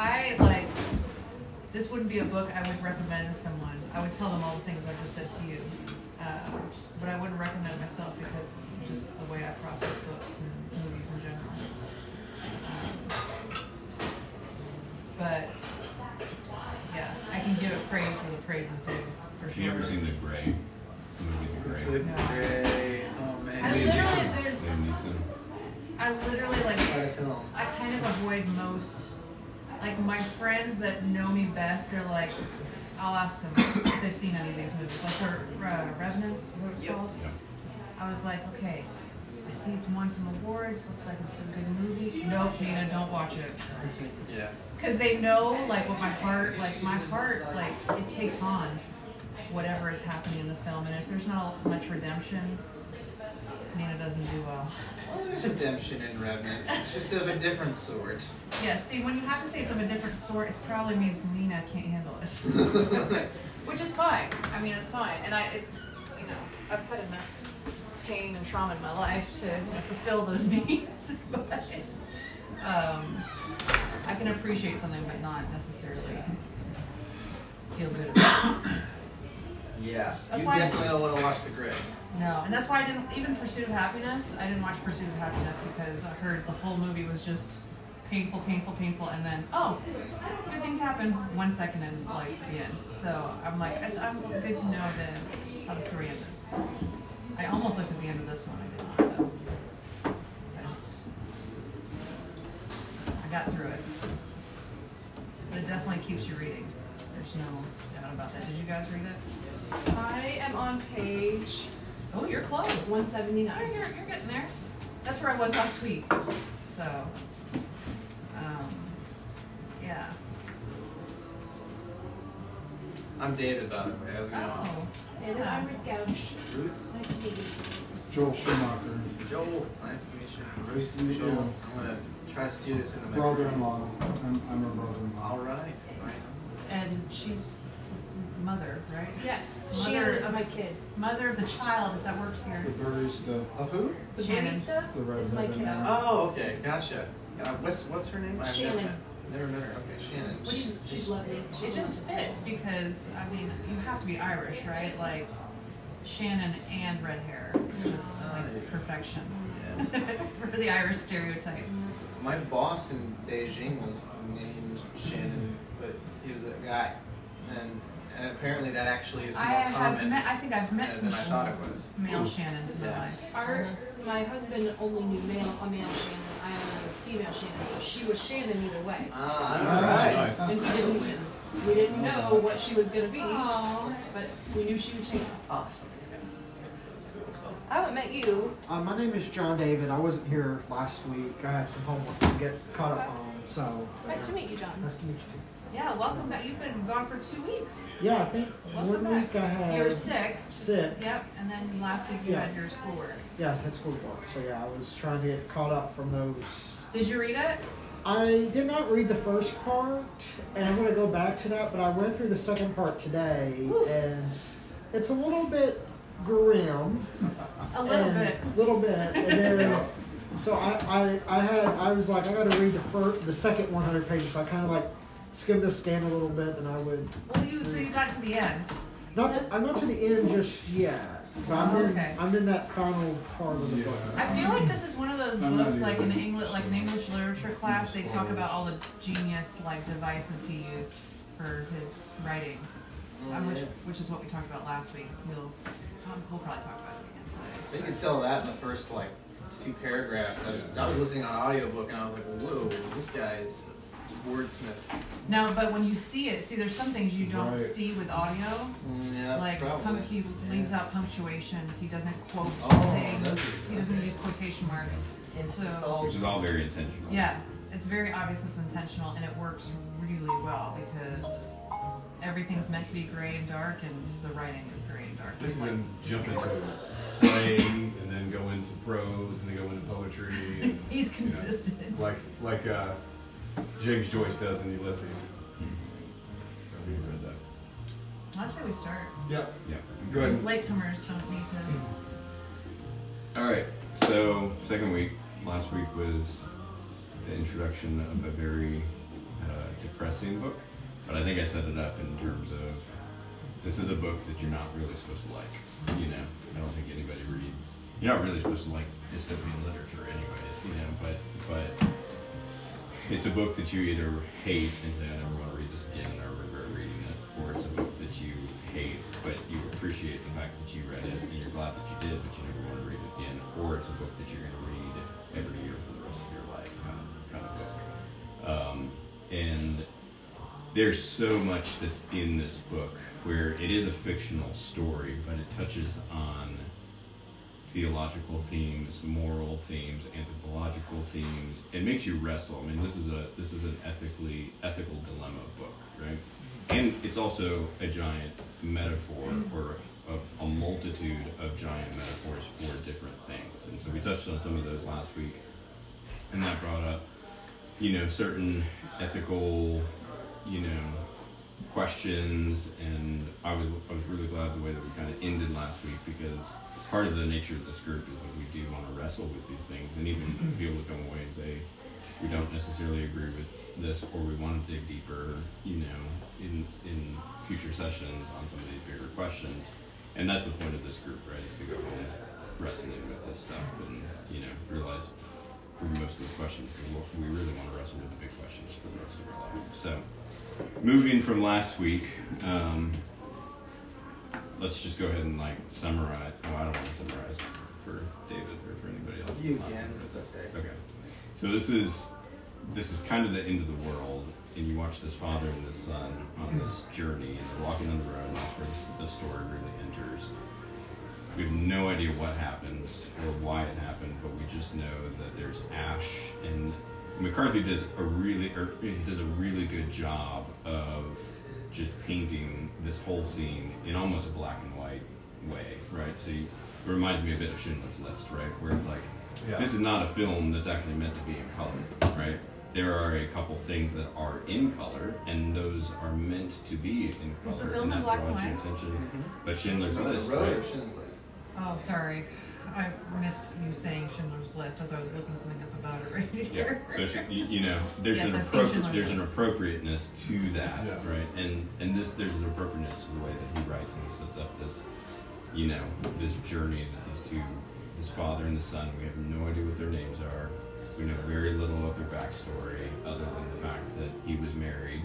I like. This wouldn't be a book I would recommend to someone. I would tell them all the things I just said to you, uh, but I wouldn't recommend it myself because of just the way I process books and movies in general. Um, but yes, I can give it praise where the praise is due for Have sure. you ever seen The Grey? The movie The The Grey? No. gray. Oh man. I literally there's I literally like Quite a film. I kind of avoid most, like my friends that know me best. They're like, I'll ask them if they've seen any of these movies. Like the uh, Revenant, is what it's Yep. called? Yeah. I was like, okay, I see it's won some awards. Looks like it's a good movie. Nope, Nina, don't watch it. Yeah. Because they know like what my heart, like my heart, like it takes on whatever is happening in the film, and if there's not much redemption, Nina doesn't do well. Well, there's redemption in Revenant. It's just of a different sort. Yeah, see, when you have to say it's of a different sort, it probably means Nina can't handle it. Which is fine. I mean, it's fine. And I, it's, you know, I've had enough pain and trauma in my life to you know, fulfill those needs. but it's, um, I can appreciate something, but not necessarily feel good about it. Yeah. That's you why I- definitely don't want to watch The Grey. No, and that's why I didn't even Pursuit of Happiness. I didn't watch Pursuit of Happiness because I heard the whole movie was just painful, painful, painful, and then oh, good things happen one second and like the end. So I'm like, it's, I'm good to know the how the story ended. I almost looked at the end of this one. I did not though. I just I got through it, but it definitely keeps you reading. There's no doubt about that. Did you guys read it? I am on page Oh, you're close. 179. Oh, you're, you're getting there. That's where I was last week. So, um, yeah. I'm David, by the way. How's it going? Oh, And I'm Ruth Gouch. Ruth? Nice to meet you. Joel Schumacher, Joel. Nice to meet you. Nice to meet Joel. you. I'm going to try to steer this into my brother-in-law. I'm, I'm her brother-in-law. All right. Right. and she's mother, right? Yes, Mother Shannon is of- my kid. Mother of the child that works here. The barista. Oh, who? The Shannon. barista The is my resident kiddo. now. Oh, okay. Gotcha. Uh, what's what's her name? I've Never Shannon. met, never met her. Okay, Shannon. She's, she's lovely. It just fits because I mean you have to be Irish, right? Like Shannon and red hair. It's just like perfection for the Irish stereotype. My boss in Beijing was named Shannon, but he was a guy, and and apparently that actually is more I have common met. I think I've met than some I thought it was. male Shannons in my Yeah. life. Our, my husband only knew male, a male Shannon. I only knew a female Shannon, so she was Shannon either way. Ah, Ah, all right. nice. And we That's a didn't, we didn't know what she was gonna be, but we knew she was Shannon. Awesome. That's cool. I haven't met you. Uh, my name is John David. I wasn't here last week. I had some homework to get caught up on. So Nice to meet you, John. nice to meet you. Yeah, welcome back. You've been gone for two weeks. Yeah, I think Welcome one back. week I had You were sick. sick. Yep, and then last week you Yeah. had your schoolwork. Yeah, I had schoolwork. So yeah, I was trying to get caught up from those. Did you read it? I did not read the first part, and I'm going to go back to that. But I went through the second part today, and it's a little bit grim. A little bit. little bit. And then, so I, I, I had, I was like, I got to read the first, the second 100 pages. So I kind of like skimmed the scan a little bit, and I would Well, you so you got to the end. not, to, I'm not to the end just yet. But I'm in, Okay. I'm in that final part of the Yeah. book. I feel like this is one of those I'm books, like in even- English, like an English literature class, they talk about all the genius like devices he used for his writing, um, which which is what we talked about last week. We'll um, we'll probably talk about it again today. You can tell that in the first like two paragraphs. I was, I was listening on an audiobook and I was like, whoa, this guy's wordsmith. Now, but when you see it, see, there's some things you don't Right. see with audio. Mm, yeah, like probably. punk, he Yeah. leaves out punctuations. He doesn't quote Oh, things. that's- He doesn't use quotation marks. It's So- just all Which is all very intentional. Yeah, it's very obvious it's intentional, and it works really well because everything's meant to be gray and dark, and the writing is gray and dark. Just then jump into play and then go into prose and then go into poetry. And, He's you know, consistent. like like uh, James Joyce does in Ulysses. So he's, Read that. I say we start. yeah, Yeah. go ahead. These latecomers don't need to. All right. So second week. Last week was the introduction of a very uh, depressing book, but I think I set it up in terms of this is a book that you're not really supposed to like. You know, I don't think anybody reads. You're not really supposed to like dystopian literature, anyways. You know, but but it's a book that you either hate and say I never want to read this again and I regret reading it, or it's a book that you hate but you appreciate the fact that you read it and you're glad that you did, but you never want to read it again, or it's a book that you're going to read every year for the rest of your life, kind of kind of book. Um, and there's so much that's in this book where it is a fictional story, but it touches on theological themes, moral themes, anthropological themes. It makes you wrestle. I mean, this is a this is an ethically ethical dilemma book, right? And it's also a giant metaphor or a, a multitude of giant metaphors for different things. And so we touched on some of those last week, and that brought up, you know, certain ethical, you know, questions. And I was I was really glad the way that we kind of ended last week because part of the nature of this group is that we do want to wrestle with these things and even be able to come away and say we don't necessarily agree with this or we want to dig deeper, you know, in in future sessions on some of these bigger questions. And that's the point of this group, right? Is to go home wrestling with this stuff and, you know, realize for most of those questions we really want to wrestle with the big questions for the rest of our life. So moving from last week, um, let's just go ahead and like summarize. Oh, I don't want to summarize for David or for anybody else. You can, that's okay. Okay. So this is this is kind of the end of the world, and you watch this father and this son on this journey, and they're walking on the road, and that's where this, the story really enters. We have no idea what happens or why it happened, but we just know that there's ash, and McCarthy does a really or he does a really good job of just painting this whole scene in almost a black and white way, right? So you, it reminds me a bit of Schindler's List, right? Where it's like Yeah. this is not a film that's actually meant to be in color, right? There are a couple things that are in color, and those are meant to be in Is the color, film and in that black and draws your white? attention. But Schindler's Road, List, right? Schindler's List? Oh, sorry. I missed you saying Schindler's List as I was looking something up about it right here. Yeah. here. So sh- you, you know, there's Yes, an I've appropri- Schindler's there's an appropriateness to that, Yeah. right? And and this there's an appropriateness to the way that he writes and sets up this, you know, this journey that these two, his father and the son. We have no idea what their names are. We know very little of their backstory other than the fact that he was married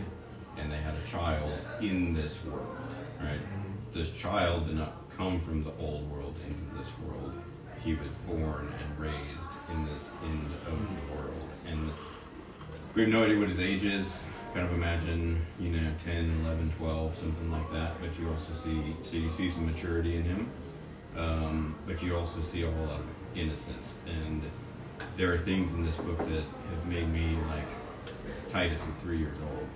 and they had a child in this world, right? This child did not come from the old world into this world. He was born and raised in this end of the world. And we have no idea what his age is. Kind of imagine, you know, 10, 11, 12, something like that. But you also see, so you see some maturity in him. Um, but you also see a whole lot of innocence. And there are things in this book that have made me like Titus at three years old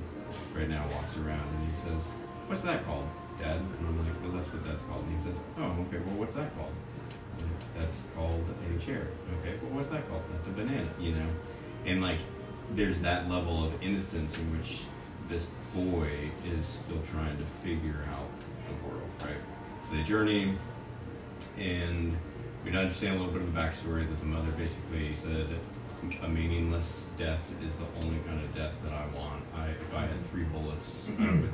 right now walks around and he says, What's that called, Dad? And I'm like, Well, that's what that's called. And he says, Oh, okay, well, what's that called? That's called a chair. Okay, well, what's that called? That's a banana, you know? And like, there's that level of innocence in which this boy is still trying to figure out the world, right? So they journey, and we understand a little bit of the backstory that the mother basically said a meaningless death is the only kind of death that I want. I, if I had three bullets, I would,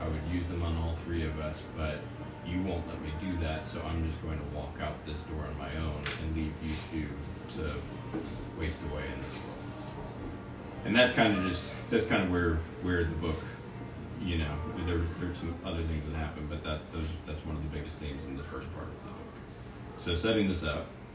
I would use them on all three of us, but you won't let me do that, so I'm just going to walk out this door on my own and leave you two to waste away in this world. And that's kind of just that's kind of where where the book, you know, there there's some other things that happen, but that those that's one of the biggest themes in the first part of the book. So setting this up,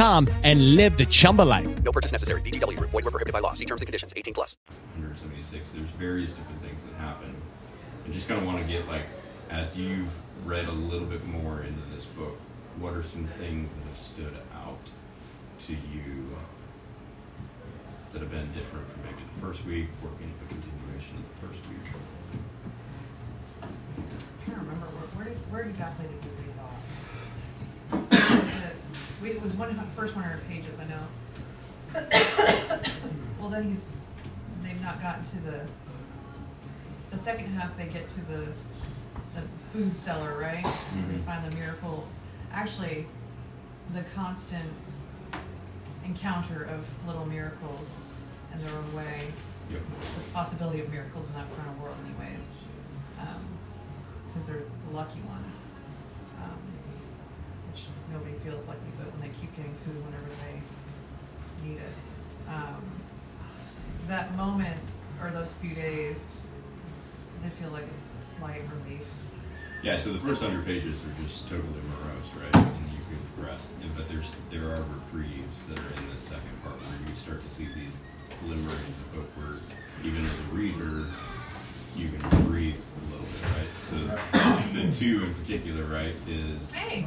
and live the Chumba life. No purchase necessary. VGW Group. Void were prohibited by law. See terms and conditions. 18 plus. 176. There's various different things that happen. I just kind of want to get like, as you've read a little bit more into this book, what are some things that have stood out to you that have been different from maybe the first week or in the continuation of the first week? I'm trying to remember where, where, where exactly did we leave off? Was it, we, it was one first 100 pages, I know. well, then he's they've not gotten to the the second half. They get to the the food cellar, right? They Mhm. find the miracle. Actually, the constant encounter of little miracles in their own way Yep. the possibility of miracles in that kind of world anyways because they're the lucky ones um, nobody feels lucky but when they keep getting food whenever they need it um, that moment or those few days did feel like a slight relief Yeah, so the first hundred pages are just totally morose, right? And you feel depressed. But there's there are reprieves that are in this second part where you start to see these glimmerings of hope where even as a reader you can breathe right? So the two in particular, right, is hey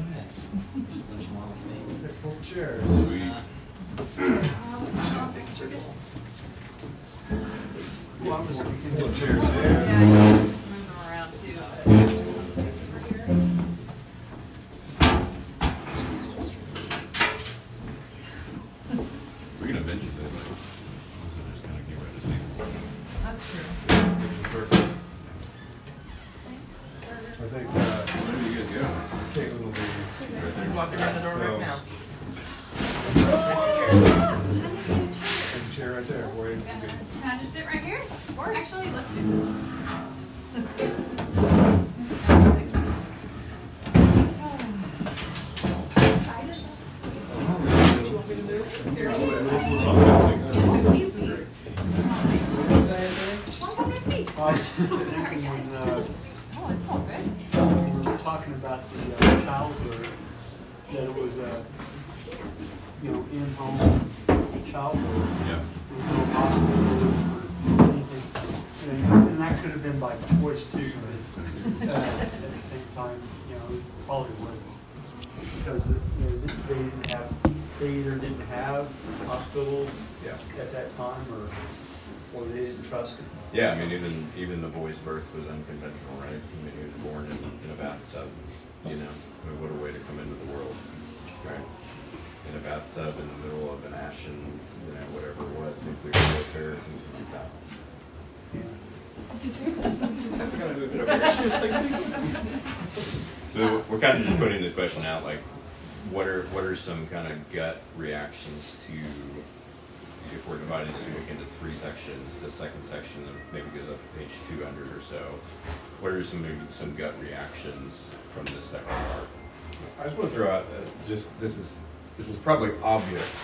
There's a bunch wrong with me. Pull chairs. sweet. Uh, Pull chairs there. Be. Right. Walking around the door right now. There's a chair right there. Where you can can I just sit right here actually let's do this I was thinking when, uh, Oh, it's all good. when we were talking about the uh, childbirth, that it was a, you know, in-home childbirth. Yeah. There's no hospital for anything. And, and that could have been by choice too, but, uh, at the same time, you know, it probably would. Because, you know, they didn't have, they either didn't have hospitals Yeah. at that time or, or they didn't trust it. Yeah, I mean, even even the boy's birth was unconventional, right? I mean, he was born in, in a bathtub. You know, I mean, what a way to come into the world, right? In a bathtub in the middle of an ashen, you know, whatever it was, nuclear warfare, something like that. I'm gonna move it over. She was like, So we're kind of just putting the question out, like, what are what are some kind of gut reactions to if we're dividing this book into three sections? The second section maybe goes up to page two hundred or so. What are some maybe some gut reactions from this second part? I just want to throw out, uh, just this is this is probably obvious,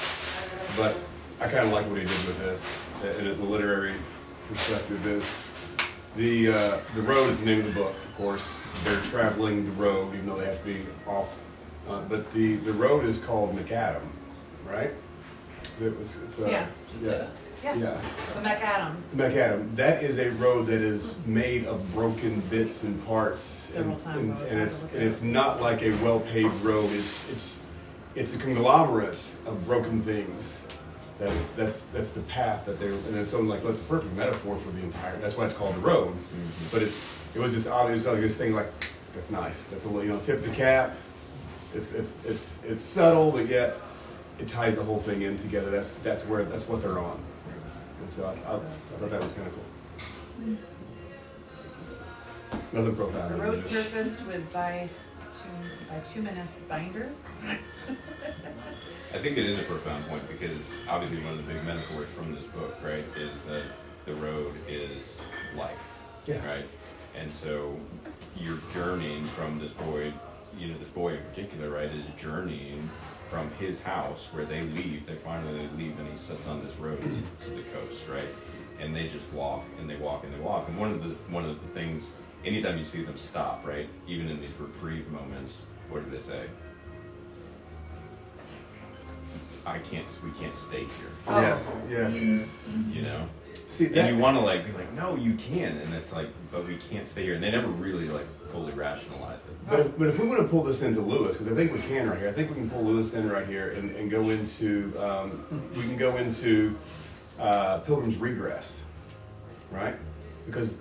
but I kind of like what he did with this, uh, and the literary perspective is the uh, the road is the name of the book. Of course, they're traveling the road, even though they have to be off. Uh, but the the road is called macadam, right? It was, it's, uh, Yeah. yeah, Yeah. yeah. The McAdam. Macadam, that is a road that is made of broken bits and parts. Several and, times and, and it's and it's not like a well-paved road. It's it's it's a conglomerate of broken things. That's that's that's the path that they're and then so like that's a perfect metaphor for the entire. That's why it's called the road. Mm-hmm. But it's it was this obvious like this thing like that's nice. That's a little you know tip of the cap. It's it's it's it's subtle, but yet it ties the whole thing in together. That's that's where that's what they're on. And so I, I, I thought that was kind of cool. Nothing profound. A it road surfaced with by two, bituminous binder. I think it is a profound point because obviously one of the big metaphors from this book, right, is that the road is life, Yeah. right, and so you're journeying from this boy, you know, this boy in particular, right, is journeying from his house where they leave. They finally leave, and he sits on this road to the coast, right, and they just walk and they walk and they walk. And one of the one of the things, anytime you see them stop, right, even in these reprieve moments, what do they say? I can't. We can't stay here. Oh. Yes, yes. You know. See and that you want to like be like, no, you can, and it's like, but we can't stay here, and they never really like fully rationalize it. But if, but if we want to pull this into Lewis, because I think we can right here, I think we can pull Lewis in right here and, and go into, um, we can go into uh, Pilgrim's Regress, right? Because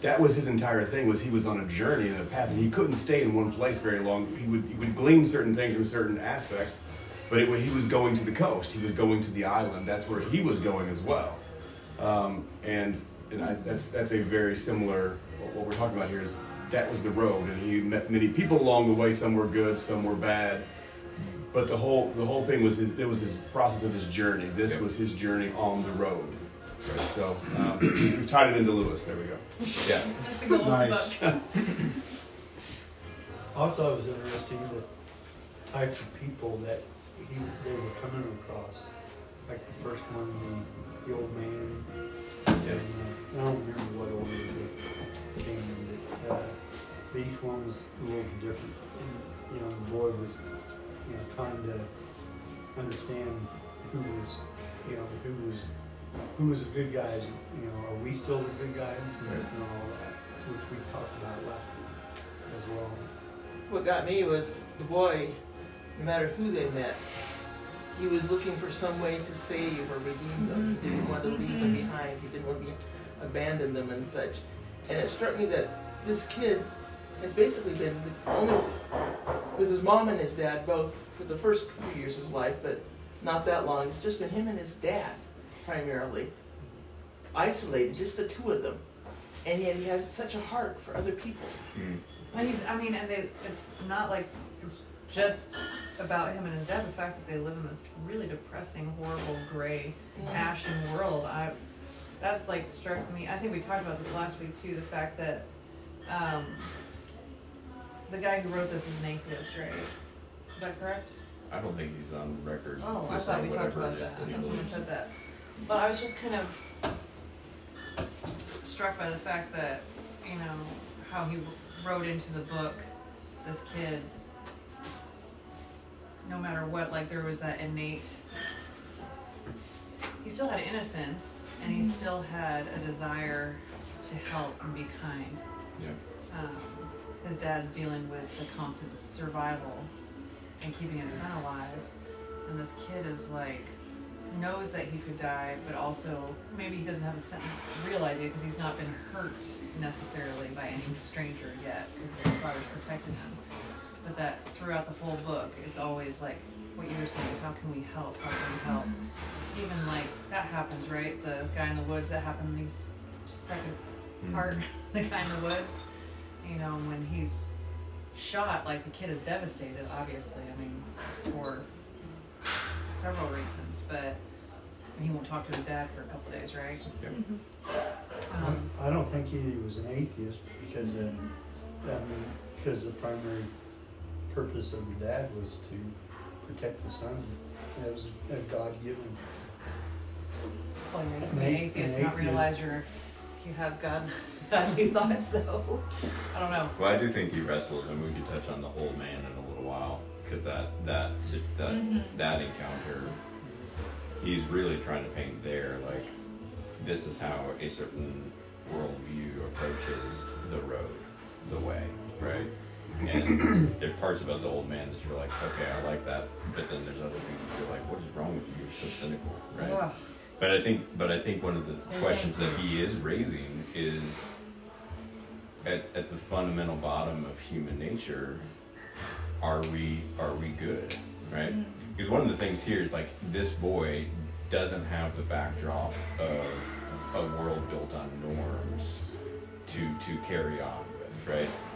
that was his entire thing was he was on a journey and a path, and he couldn't stay in one place very long. He would he would glean certain things from certain aspects, but it, he was going to the coast. He was going to the island. That's where he was going as well. Um, and and I, that's that's a very similar. What what we're talking about here is that was the road, and he met many people along the way. Some were good, some were bad. But the whole the whole thing was his, it was his process of his journey. This Yeah. was his journey on the road. Right. So um, we've tied it into Lewis. There we go. Yeah. That's the goal of the Nice. book. I thought it was interesting the types of people that he, they were coming across. Like the first one, the, the old man. And, uh, I don't remember what order they came in, but, uh, but each one was a little different. And, you know, the boy was, you know, trying to understand who was, you know, who was, who was the good guys. You know, are we still the good guys? And, you know, all that, which we talked about last week as well. What got me was the boy, no matter who they met, he was looking for some way to save or redeem them. He didn't mm-hmm. want to leave them mm-hmm. behind. He didn't want to be, abandon them and such. And it struck me that this kid has basically been only with his mom and his dad both for the first few years of his life, but not that long. It's just been him and his dad primarily, isolated, just the two of them. And yet he has such a heart for other people. Mm. And he's, I mean, and they, it's not like it's just about him and his dad. The fact that they live in this really depressing, horrible, gray, ashen world. I, that's like struck me. I think we talked about this last week too. The fact that um, the guy who wrote this is an atheist, right? Is that correct? I don't think he's on record. Oh, I thought we talked about that. I that thought someone said that. But I was just kind of struck by the fact that, you know, how he wrote into the book, this kid, no matter what, like there was that innate, he still had innocence and he still had a desire to help and be kind. Yeah. Um, his dad's dealing with the constant survival and keeping his son alive. And this kid is like, knows that he could die, but also maybe he doesn't have a real idea because he's not been hurt necessarily by any stranger yet because his father's protected him. But that throughout the whole book, it's always like what you were saying, how can we help? How can we help? Even like that happens, right? The guy in the woods that happened in these second Mm. part, the guy in the woods, you know, when he's shot, like the kid is devastated, obviously. I mean, for several reasons, but he won't talk to his dad for a couple days, right? Yeah. Um, I don't think he was an atheist because, I mean, because the primary purpose of the dad was to protect the son. That was a God given. well, you An can an atheist an not atheist. realize you're, you have God, godly thoughts, though. I don't know. Well, I do think he wrestles, and we could touch on the old man in a little while because that that that mm-hmm. that encounter, he's really trying to paint there like this is how a certain worldview approaches the road, the way, right? And there's parts about the old man that you're like, okay, I like that, but then there's other things that you're like, what is wrong with you? You're so cynical, right? Ugh. But I think, but I think one of the questions that he is raising is at, at the fundamental bottom of human nature, are we are we good, right? Mm. Because one of the things here is like this boy doesn't have the backdrop of a world built on norms to to carry on with, right?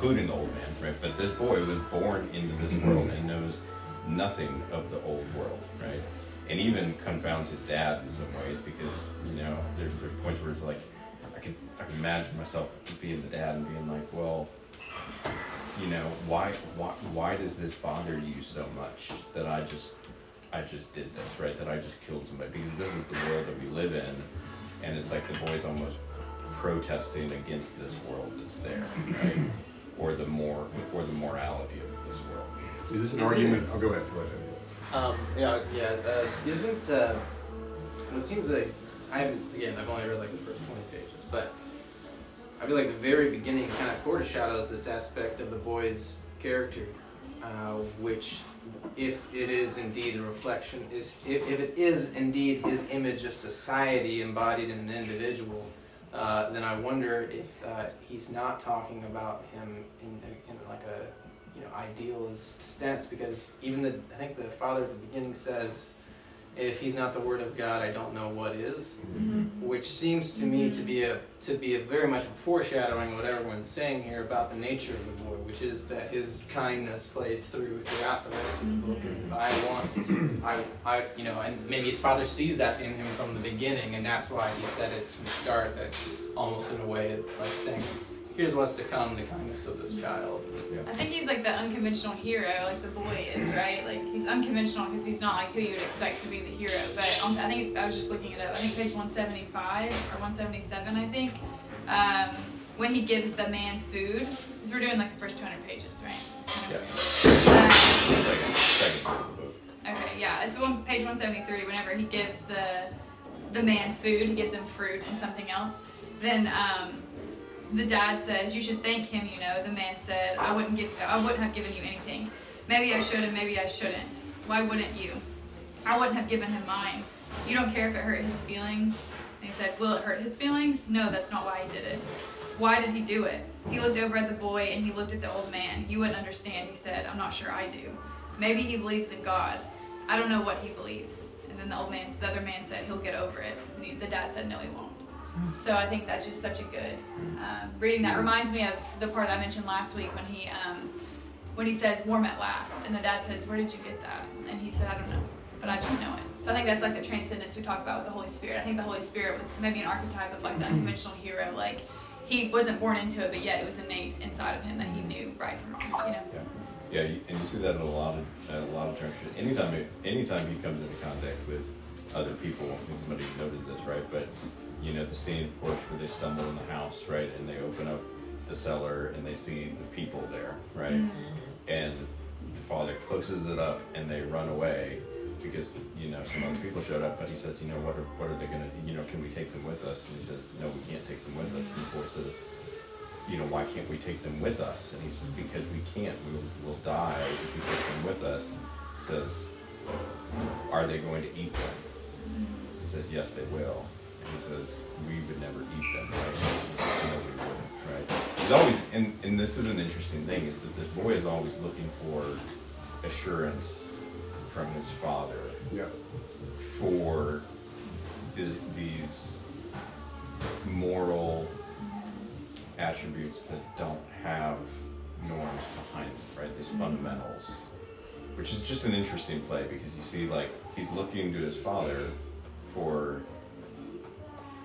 including the old man, right? But this boy was born into this mm-hmm. world and knows nothing of the old world, right? And even confounds his dad in some ways because you know there's, there's points where it's like I can I can imagine myself being the dad and being like, well, you know, why why why does this bother you so much that I just I just did this, right? That I just killed somebody because this is the world that we live in, and it's like the boy's almost protesting against this world that's there, right? or the more or the morality of this world. Is this an Isn't argument? it- I'll go ahead. Go ahead. Um, yeah, yeah. Uh, isn't uh, it seems like I haven't again. I've only read like the first twenty pages, but I feel like the very beginning kind of foreshadows this aspect of the boy's character, uh, which, if it is indeed a reflection, is if, if it is indeed his image of society embodied in an individual, uh, then I wonder if uh, he's not talking about him in, in like a you know idealist sense because even the I think the father at the beginning says if he's not the word of God I don't know what is. Mm-hmm. Which seems to me to mm-hmm. be a to be a very much foreshadowing what everyone's saying here about the nature of the boy which is that his kindness plays through throughout the rest of the book as if I want to I, I you know and maybe his father sees that in him from the beginning and that's why he said it from the start that almost in a way like saying here's what's to come the kindness of this child I think he's like the unconventional hero, like the boy is, right? Like he's unconventional because he's not like who you would expect to be the hero. But um, I think it's, I was just looking it up. I think page 175 or 177, I think, um, when he gives the man food, because we're doing like the first 200 pages, right? It's kind. Second, second part of the book. Okay, yeah, it's one page 173. Whenever he gives the the man food, he gives him fruit and something else. Then um, the dad says, "You should thank him." You know, the man said, "I wouldn't give, I wouldn't have given you anything. Maybe I should, and maybe I shouldn't. Why wouldn't you? I wouldn't have given him mine. You don't care if it hurt his feelings." And he said, "Will it hurt his feelings? No, that's not why he did it. Why did he do it? He looked over at the boy and he looked at the old man. You wouldn't understand." He said, "I'm not sure I do. Maybe he believes in God. I don't know what he believes." And then the old man, the other man said, "He'll get over it." And he, the dad said, "No, he won't." So I think that's just such a good um, reading. That reminds me of the part I mentioned last week when he um, when he says "warm at last," and the dad says, "Where did you get that?" And he said, "I don't know, but I just know it." So I think that's like the transcendence we talk about with the Holy Spirit. I think the Holy Spirit was maybe an archetype of like the unconventional hero. Like he wasn't born into it, but yet it was innate inside of him that he knew right from wrong. You know. Yeah, you- and you see that in a lot of at a lot of junctures. Anytime, anytime he comes into contact with other people, I think somebody noted this, right? But you know, the scene, of course, where they stumble in the house, right, and they open up the cellar and they see the people there, right, mm-hmm. and the father closes it up and they run away because you know some other people showed up. But he says, you know, what are what are they gonna, you know, can we take them with us? And he says, no, we can't take them with us. And the boy says you know, why can't we take them with us? And he says, because we can't. We will, we'll die if we take them with us. He says, are they going to eat them? He says, yes, they will. He says, we would never eat them, right? Says, no, we wouldn't, right? He's always, and, and this is an interesting thing, is that this boy is always looking for assurance from his father Yeah. for the, these moral attributes that don't have norms behind them, right? These mm-hmm. fundamentals, which is just an interesting play because you see, like, he's looking to his father for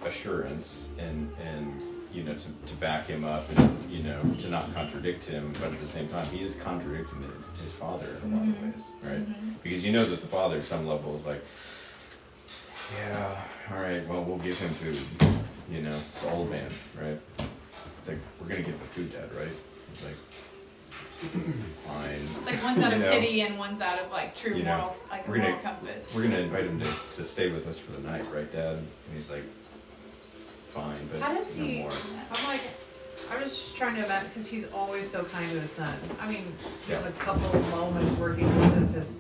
assurance and and you know to, to back him up and you know to not contradict him, but at the same time he is contradicting his, his father in a lot of Mhm. ways, right? Mhm. Because you know that the father at some level is like, yeah, all right, well we'll give him food, you know, the old man, right? It's like we're gonna give the food, Dad, right? It's like fine. It's like one's out of You know? pity and one's out of like true you know, moral, like a we're moral gonna, compass. We're gonna invite him to, to stay with us for the night, right, Dad? And he's like, fine, but How does no he? more. I'm like, I was just trying to imagine because he's always so kind to his son. I mean, there's Yeah. a couple of moments where he loses his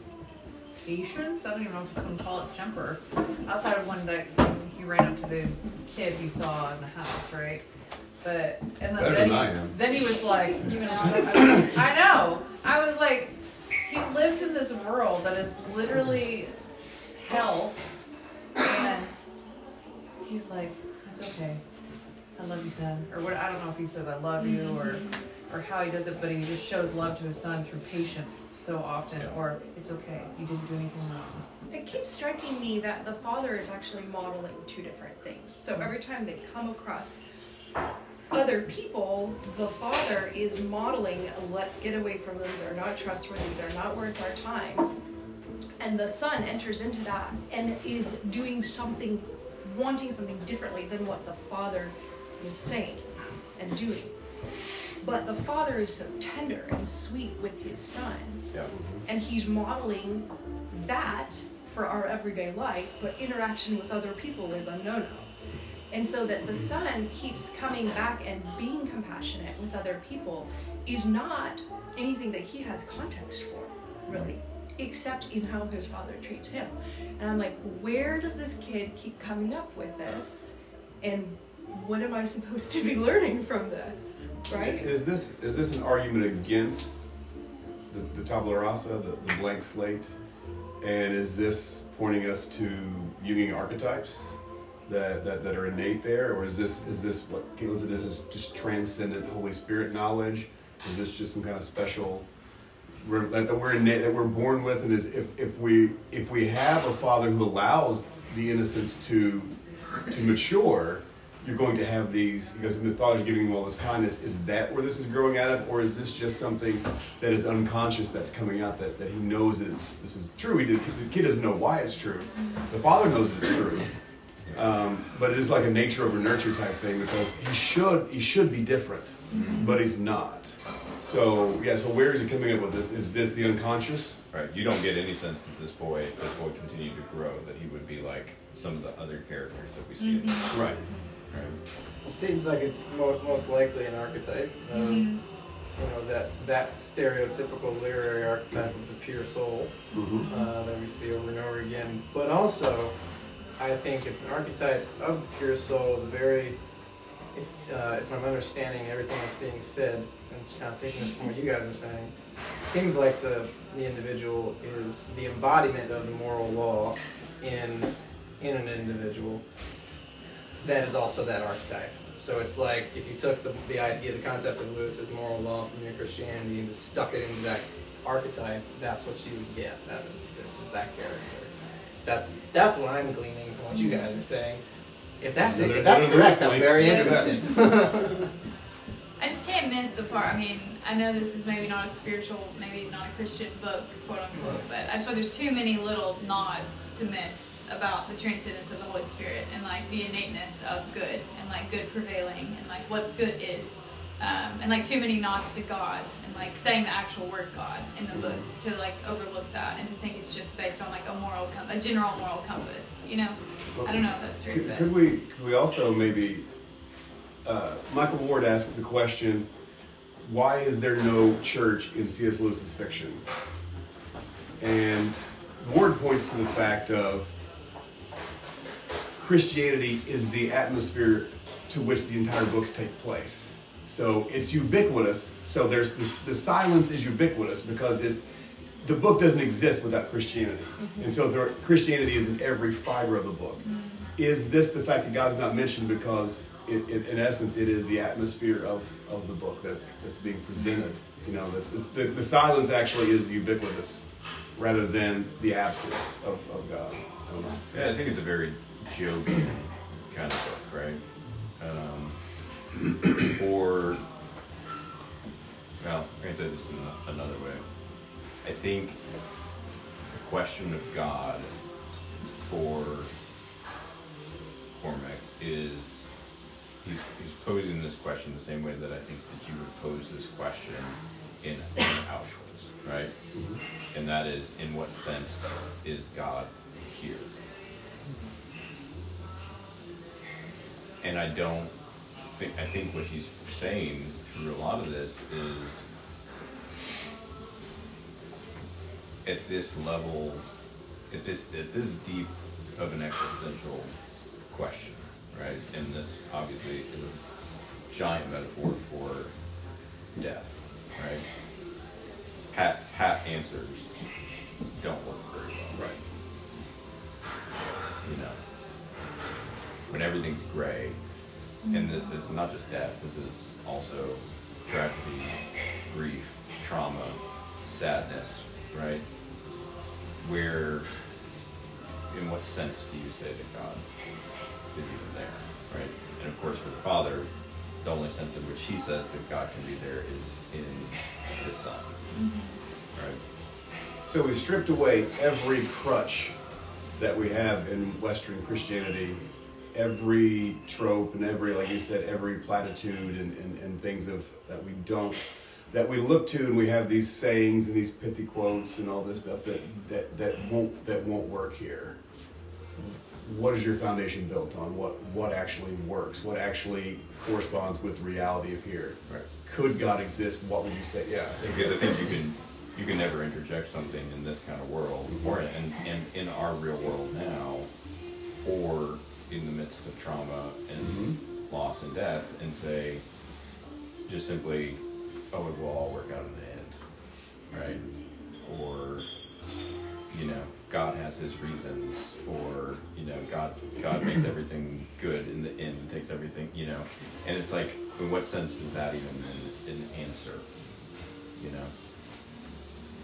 patience. I don't even know if you can call it temper. Outside of one that he ran up to the kid he saw in the house, right? But and then, Better then than he, am. then he was like, you Even I know. I was like, he lives in this world that is literally hell, and he's like, it's okay. I love you, son. Or what? I don't know if he says I love you or or how he does it, but he just shows love to his son through patience so often. Or it's okay. You didn't do anything wrong. It keeps striking me that the father is actually modeling two different things. So mm-hmm. every time they come across other people, the father is modeling, let's get away from them, they're not trustworthy, they're not worth our time. And the son enters into that and is doing something, wanting something differently than what the father is saying and doing. But the father is so tender and sweet with his son Yeah. and he's modeling that for our everyday life, but interaction with other people is a no-no. And so that the son keeps coming back and being compassionate with other people is not anything that he has context for, really, except in how his father treats him. And I'm like, where does this kid keep coming up with this? And what am I supposed to be learning from this? Right? Is this is this an argument against the, the tabula rasa, the, the blank slate, and is this pointing us to Jungian archetypes that, that, that are innate there, or is this is this what Caitlin said? This is just transcendent Holy Spirit knowledge. Is this just some kind of special that we're innate, that we're born with, and is if, if we if we have a father who allows the innocence to to mature, you're going to have these because the father's giving him all this kindness. Is that where this is growing out of, or is this just something that is unconscious that's coming out that, that he knows that this is true? He did, the kid doesn't know why it's true. The father knows it's true. Um, but it is like a nature over nurture type thing because he should he should be different, but he's not. So yeah, so where is he coming up with this? Is this the unconscious? Right. You don't get any sense that this boy, if this boy continued to grow, that he would be like some of the other characters that we see. in this. Right. Right. It seems like it's mo- most likely an archetype of, Mhm. you know, that that stereotypical literary archetype of the pure soul Mhm. uh, that we see over and over again. But also, I think it's an archetype of the pure soul, the very, if, uh, if I'm understanding everything that's being said, and just kind of taking this from what you guys are saying, it seems like the, the individual is the embodiment of the moral law in, in an individual that is also that archetype. So it's like if you took the, the idea, the concept of Lewis's moral law from your Christianity and just stuck it into that archetype, that's what you would get. That this is that character. That's that's what I'm gleaning from what you guys are saying. If that's it, if that's correct, I'm very Look interested. I just can't miss the part. I mean, I know this is maybe not a spiritual, maybe not a Christian book, quote unquote, but I just feel there's too many little nods to miss about the transcendence of the Holy Spirit and like the innateness of good and like good prevailing and like what good is. Um, and like too many nods to God and like saying the actual word God in the book to like overlook that and to think it's just based on like a moral, com- a general moral compass. You know, I don't know if that's true, Could, but could we could we also maybe uh, Michael Ward asked the question, why is there no church in C.S. Lewis's fiction? And Ward points to the fact of Christianity is the atmosphere to which the entire books take place. So it's ubiquitous. So there's this, the silence is ubiquitous because it's the book doesn't exist without Christianity, and so there, Christianity is in every fiber of the book. Is this the fact that God's not mentioned because, it, it, in essence, it is the atmosphere of, of the book that's that's being presented? You know, that's the, the silence actually is ubiquitous, rather than the absence of, of God. I. Yeah, I think it's a very Jovian kind of book, right? Um, or, well, going to say this in another way. I think the question of God for Cormac is he's, he's posing this question the same way that I think that you would pose this question in, in Auschwitz, right? Mm-hmm. And that is, in what sense is God here? And I don't think, I think what he's saying through a lot of this is at this level, at this, at this deep of an existential question, right? And this obviously is a giant metaphor for death, right? Pat, pat answers don't work very well. Right. You know, when everything's gray, and this, this is not just death, this is also tragedy, grief, trauma, sadness, right? Where, in what sense do you say to God is even there, right? And of course, for the Father, the only sense in which he says that God can be there is in his Son, mm-hmm. right? So we've stripped away every crutch that we have in Western Christianity, every trope and every, like you said, every platitude and, and, and things of that we don't, that we look to, and we have these sayings and these pithy quotes and all this stuff that that, that won't that won't work here. What is your foundation built on? What what actually works? What actually corresponds with reality of here? Right. Could God exist? What would you say? Yeah, I think Because I think you can you can never interject something in this kind of world, mm-hmm. or in, in, in our real world now, or in the midst of trauma and mm-hmm. loss and death, and say, just simply, oh, it will all work out in the end, right? Or, you know, God has His reasons, or you know, God God makes everything good in the end, and takes everything, you know, and it's like, in what sense is that even an, an answer, you know?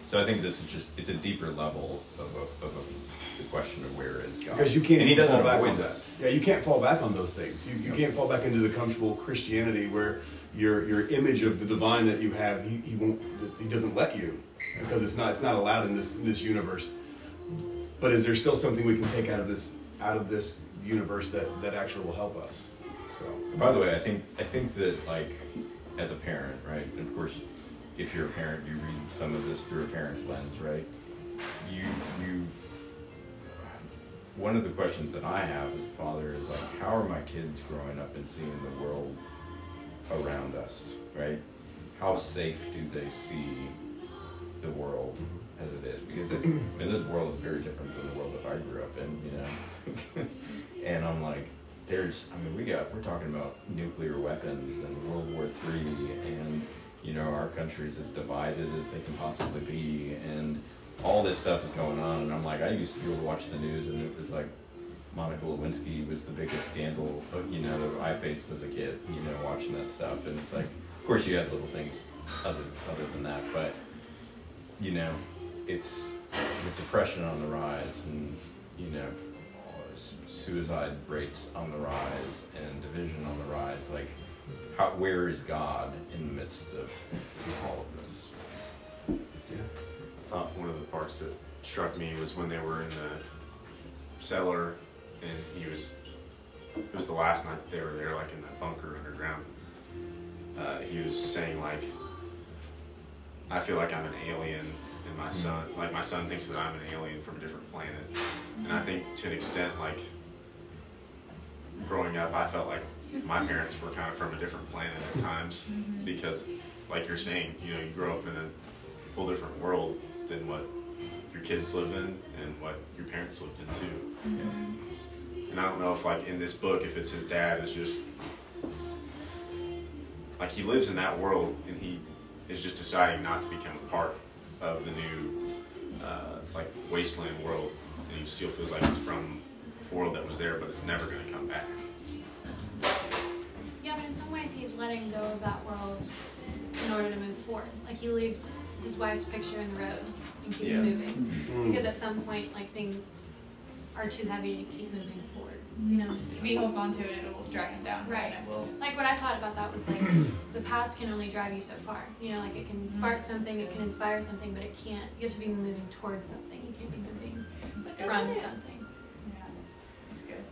So I think this is just, it's a deeper level of, a, of a, the question of where is God. Because you can't and he doesn't fall back avoid on that. Yeah, you can't fall back on those things. You, you can't fall back into the comfortable Christianity where your your image of the divine that you have, he, he won't, he doesn't let you because it's not it's not allowed in this in this universe. But is there still something we can take out of this out of this universe that that actually will help us? So By the way, I think I think that like as a parent, right? And of course, if you're a parent, you read some of this through a parent's lens, right? You you. One of the questions that I have as a father is like, how are my kids growing up and seeing the world around us, right? How safe do they see the world as it is? Because it's, I mean, this world is very different than the world that I grew up in, you know. and I'm like, there's, I mean, we got, we're talking about nuclear weapons and World War Three, and you know, our country's as divided as they can possibly be, and all this stuff is going on. And I'm like, I used to be able to watch the news, and it was like. Monica Lewinsky was the biggest scandal, you know, that I faced as a kid, you know, watching that stuff. And it's like, of course, you had little things other other than that, but you know, it's with depression on the rise, and you know, suicide rates on the rise, and division on the rise. Like, how where is God in the midst of all of this? Yeah. I thought one of the parts that struck me was when they were in the cellar and he was, it was the last night that they were there, like in that bunker underground. Uh, he was saying, like, I feel like I'm an alien and my son, like, my son thinks that I'm an alien from a different planet. And I think to an extent, like, growing up, I felt like my parents were kind of from a different planet at times mm-hmm. because, like you're saying, you know, you grow up in a whole different world than what your kids live in and what your parents lived in too. Mm-hmm. And I don't know if, like, in this book, if it's his dad is just like he lives in that world and he is just deciding not to become a part of the new uh, like wasteland world and he still feels like it's from a world that was there but it's never going to come back Yeah, but in some ways he's letting go of that world in order to move forward. Like he leaves his wife's picture in the road and keeps Yeah. moving. Mhm. Because at some point, like things are too heavy to keep moving forward. You know, if he holds on to it, it will drag him down. Right. And it will. Like what I thought about that was like the past can only drive you so far. You know, like it can spark something, it can inspire something, but it can't. You have to be moving towards something. You can't be moving good. from Isn't it- something. Yeah, it's good.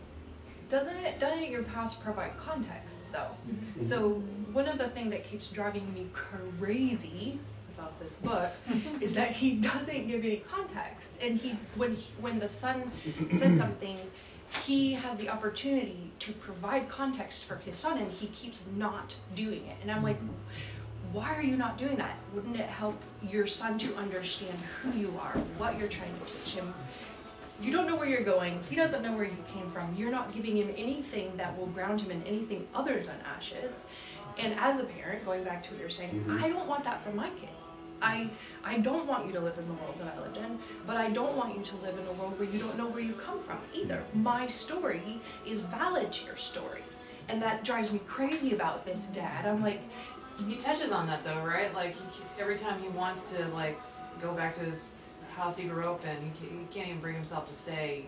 Doesn't it? Doesn't your past provide context though? Mm-hmm. So one of the things that keeps driving me crazy about this book is that he doesn't give any context, and he when he, when the son says something, he has the opportunity to provide context for his son, and he keeps not doing it. And I'm like, why are you not doing that? Wouldn't it help your son to understand who you are, what you're trying to teach him? You don't know where you're going. He doesn't know where you came from. You're not giving him anything that will ground him in anything other than ashes. And as a parent, going back to what you're saying, Mhm. I don't want that for my kids. I I don't want you to live in the world that I lived in, but I don't want you to live in a world where you don't know where you come from either. My story is valid to your story. And that drives me crazy about this dad. I'm like, He touches on that though, right? Like he, every time he wants to like go back to his house he grew up in, he, he can't even bring himself to stay.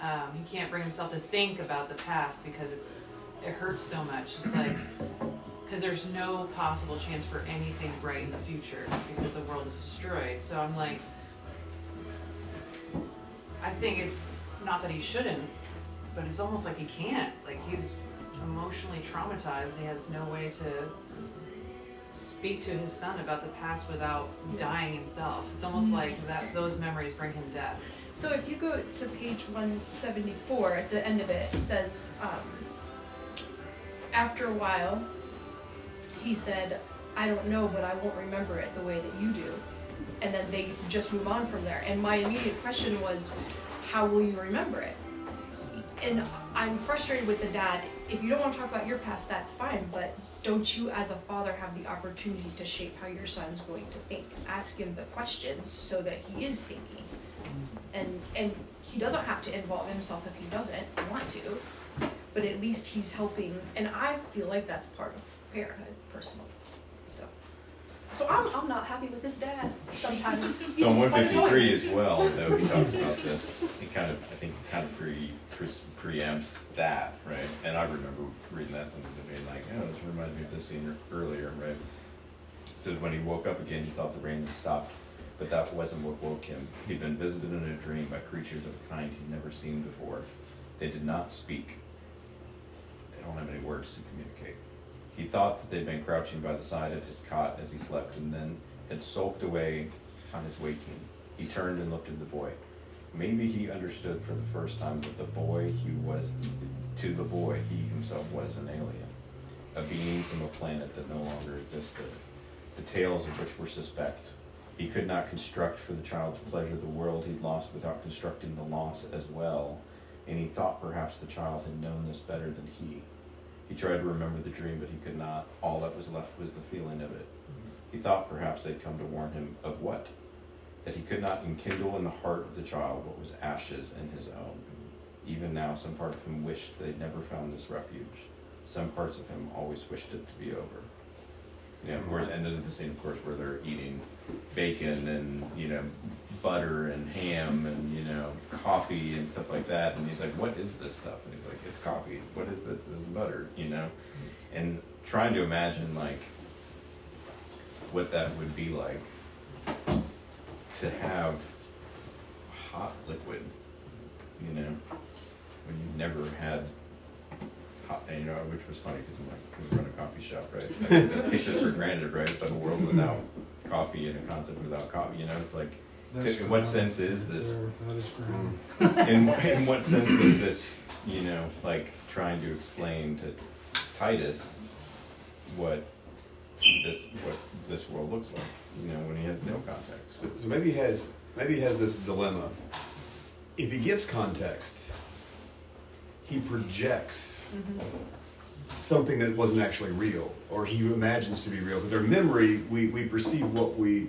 Um, he can't bring himself to think about the past because it's it hurts so much. It's like because there's no possible chance for anything bright in the future because the world is destroyed. So I'm like, I think it's not that he shouldn't, but it's almost like he can't. Like he's emotionally traumatized and he has no way to speak to his son about the past without dying himself. It's almost Mhm. like that those memories bring him death. So if you go to page 174, at the end of it, it says, um, after a while, he said, I don't know, but I won't remember it the way that you do. And then they just move on from there. And my immediate question was, how will you remember it? And I'm frustrated with the dad. If you don't want to talk about your past, that's fine, but don't you, as a father, have the opportunity to shape how your son's going to think? Ask him the questions so that he is thinking and and he doesn't have to involve himself if he doesn't want to but at least he's helping and i feel like that's part of parenthood personally so so i'm, I'm not happy with his dad sometimes So on He's one fifty three as well, though he talks about this. He kind of, I think, kind of pre, pre preempts that, right? And I remember reading that something to being like, oh, this reminds me of this scene earlier, right? Said when he woke up again, he thought the rain had stopped, but that wasn't what woke him. He'd been visited in a dream by creatures of a kind he'd never seen before. They did not speak. They don't have any words to communicate. He thought that they'd been crouching by the side of his cot as he slept and then had sulked away on his waking. He turned and looked at the boy. Maybe he understood for the first time that the boy he was, to the boy, he himself was an alien, a being from a planet that no longer existed, the tales of which were suspect. He could not construct for the child's pleasure the world he'd lost without constructing the loss as well, and he thought perhaps the child had known this better than he. He tried to remember the dream, but he could not. All that was left was the feeling of it. He thought perhaps they'd come to warn him of what? That he could not enkindle in the heart of the child what was ashes in his own. Even now, some part of him wished they'd never found this refuge. Some parts of him always wished it to be over. You know, of course, and this is the scene, of course, where they're eating bacon and you know butter and ham and you know coffee and stuff like that. And he's like, "What is this stuff?" And he's like, "It's coffee. What is this? This is butter." You know, and trying to imagine like what that would be like to have hot liquid. You know, when you've never had hot, you know, which was funny because I'm like, we run a coffee shop, right? I take this for granted, right? But a world without coffee and a concept without coffee, you know, it's like, That's in what ground. sense is this? There, that is ground. in, in what sense is this, you know, like trying to explain to Titus what this what this world looks like, you know, when he has no context. So, so maybe he has maybe he has this dilemma. If he gives context, he projects mm-hmm. something that wasn't actually real, or he imagines to be real. Because our memory, we, we perceive what we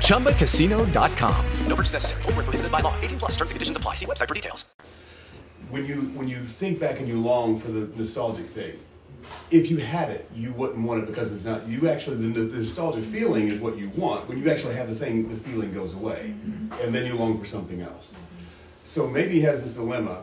ChumbaCasino.com. No purchase necessary. Void were prohibited by law. 18 plus. Terms and conditions apply. See website for details. when you when you think back and you long for the nostalgic thing, if you had it, you wouldn't want it because it's not. You actually the, the nostalgic feeling is what you want. When you actually have the thing, the feeling goes away, mm-hmm. and then you long for something else. So maybe he has this dilemma,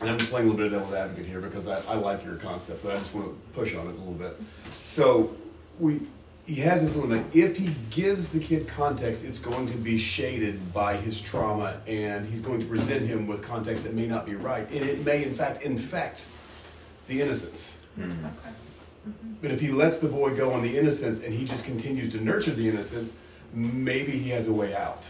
and I'm just playing a little bit of devil's advocate here because I, I like your concept, but I just want to push on it a little bit. So we he has this limit. If he gives the kid context, it's going to be shaded by his trauma, and he's going to present him with context that may not be right, and it may in fact infect the innocence. But if he lets the boy go on the innocence and he just continues to nurture the innocence, maybe he has a way out.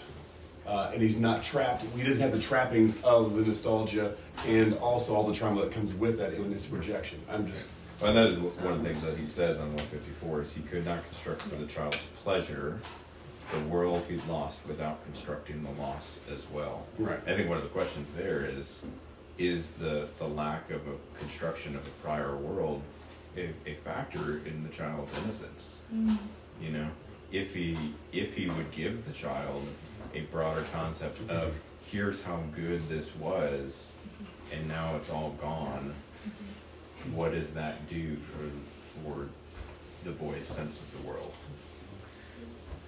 Uh, and he's not trapped. He doesn't have the trappings of the nostalgia and also all the trauma that comes with that in his rejection. I'm just. Well, and that is one of the things that he says on 154 is he could not construct for the child's pleasure the world he'd lost without constructing the loss as well. Right. I think one of the questions there is is the, the lack of a construction of a prior world a, a factor in the child's innocence? Mm. You know, if he if he would give the child a broader concept of here's how good this was and now it's all gone what does that do for for the boy's sense of the world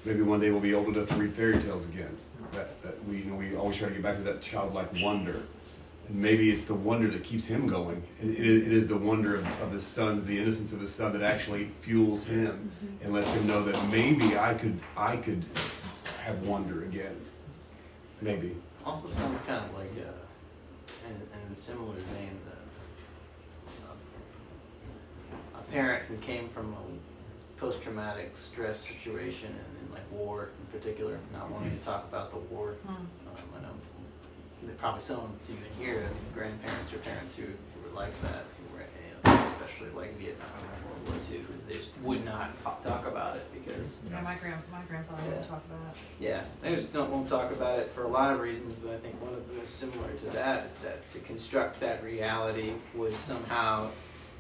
Maybe one day we'll be old enough to read fairy tales again. That, that we, you know, we always try to get back to that childlike wonder. And maybe it's the wonder that keeps him going. It, it, is, it is the wonder of, of his son, the innocence of his son, that actually fuels him and lets him know that maybe I could, I could have wonder again. Maybe. Also sounds kind of like, uh, in, in a similar vein, the, uh, a parent who came from a post-traumatic stress situation and, and like war in particular, not wanting to talk about the war. Hmm. Um, I know probably someone's even here of grandparents or parents who, who were like that, who were, you know, especially like Vietnam or World War II, who they just would not talk about it because Yeah, my grand my grandfather Yeah. would talk about it. yeah, they just don't want to talk about it for a lot of reasons, but I think one of them is similar to that is that to construct that reality would somehow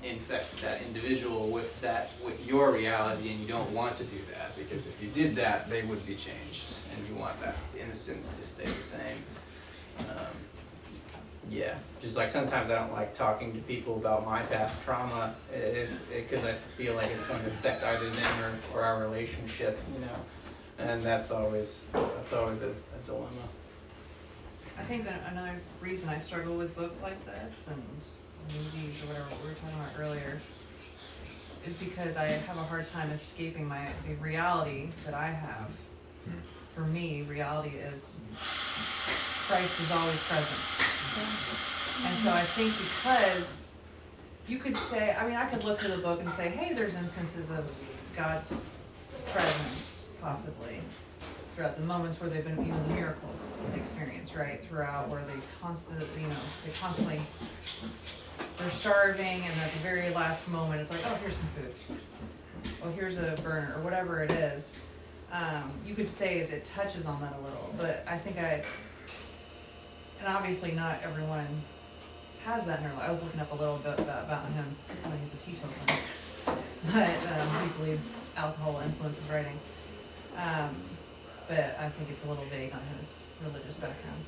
infect that individual with that with your reality, and you don't want to do that because if you did that, they would be changed, and you want that innocence to stay the same. Um, yeah, just like sometimes I don't like talking to people about my past trauma if because I feel like it's going to affect either them or, or our relationship, you know, and that's always that's always a, a dilemma. I think that another reason I struggle with books like this and movies or whatever we were talking about earlier is because I have a hard time escaping my the reality that I have. For me, reality is Christ is always present. And so I think because you could say, I mean, I could look through the book and say, hey, there's instances of God's presence, possibly, throughout the moments where they've been, you know, the miracles experienced, right? Throughout where they constantly, you know, they constantly, they're starving, and at the very last moment, it's like, oh, here's some food. Oh, here's a burner, or whatever it is. Um, you could say that it touches on that a little, but I think I, and obviously not everyone has that in their life. I was looking up a little bit about, him. Well, he's a teetotaler, but um, he believes alcohol influences writing. Um, but I think it's a little vague on his religious background.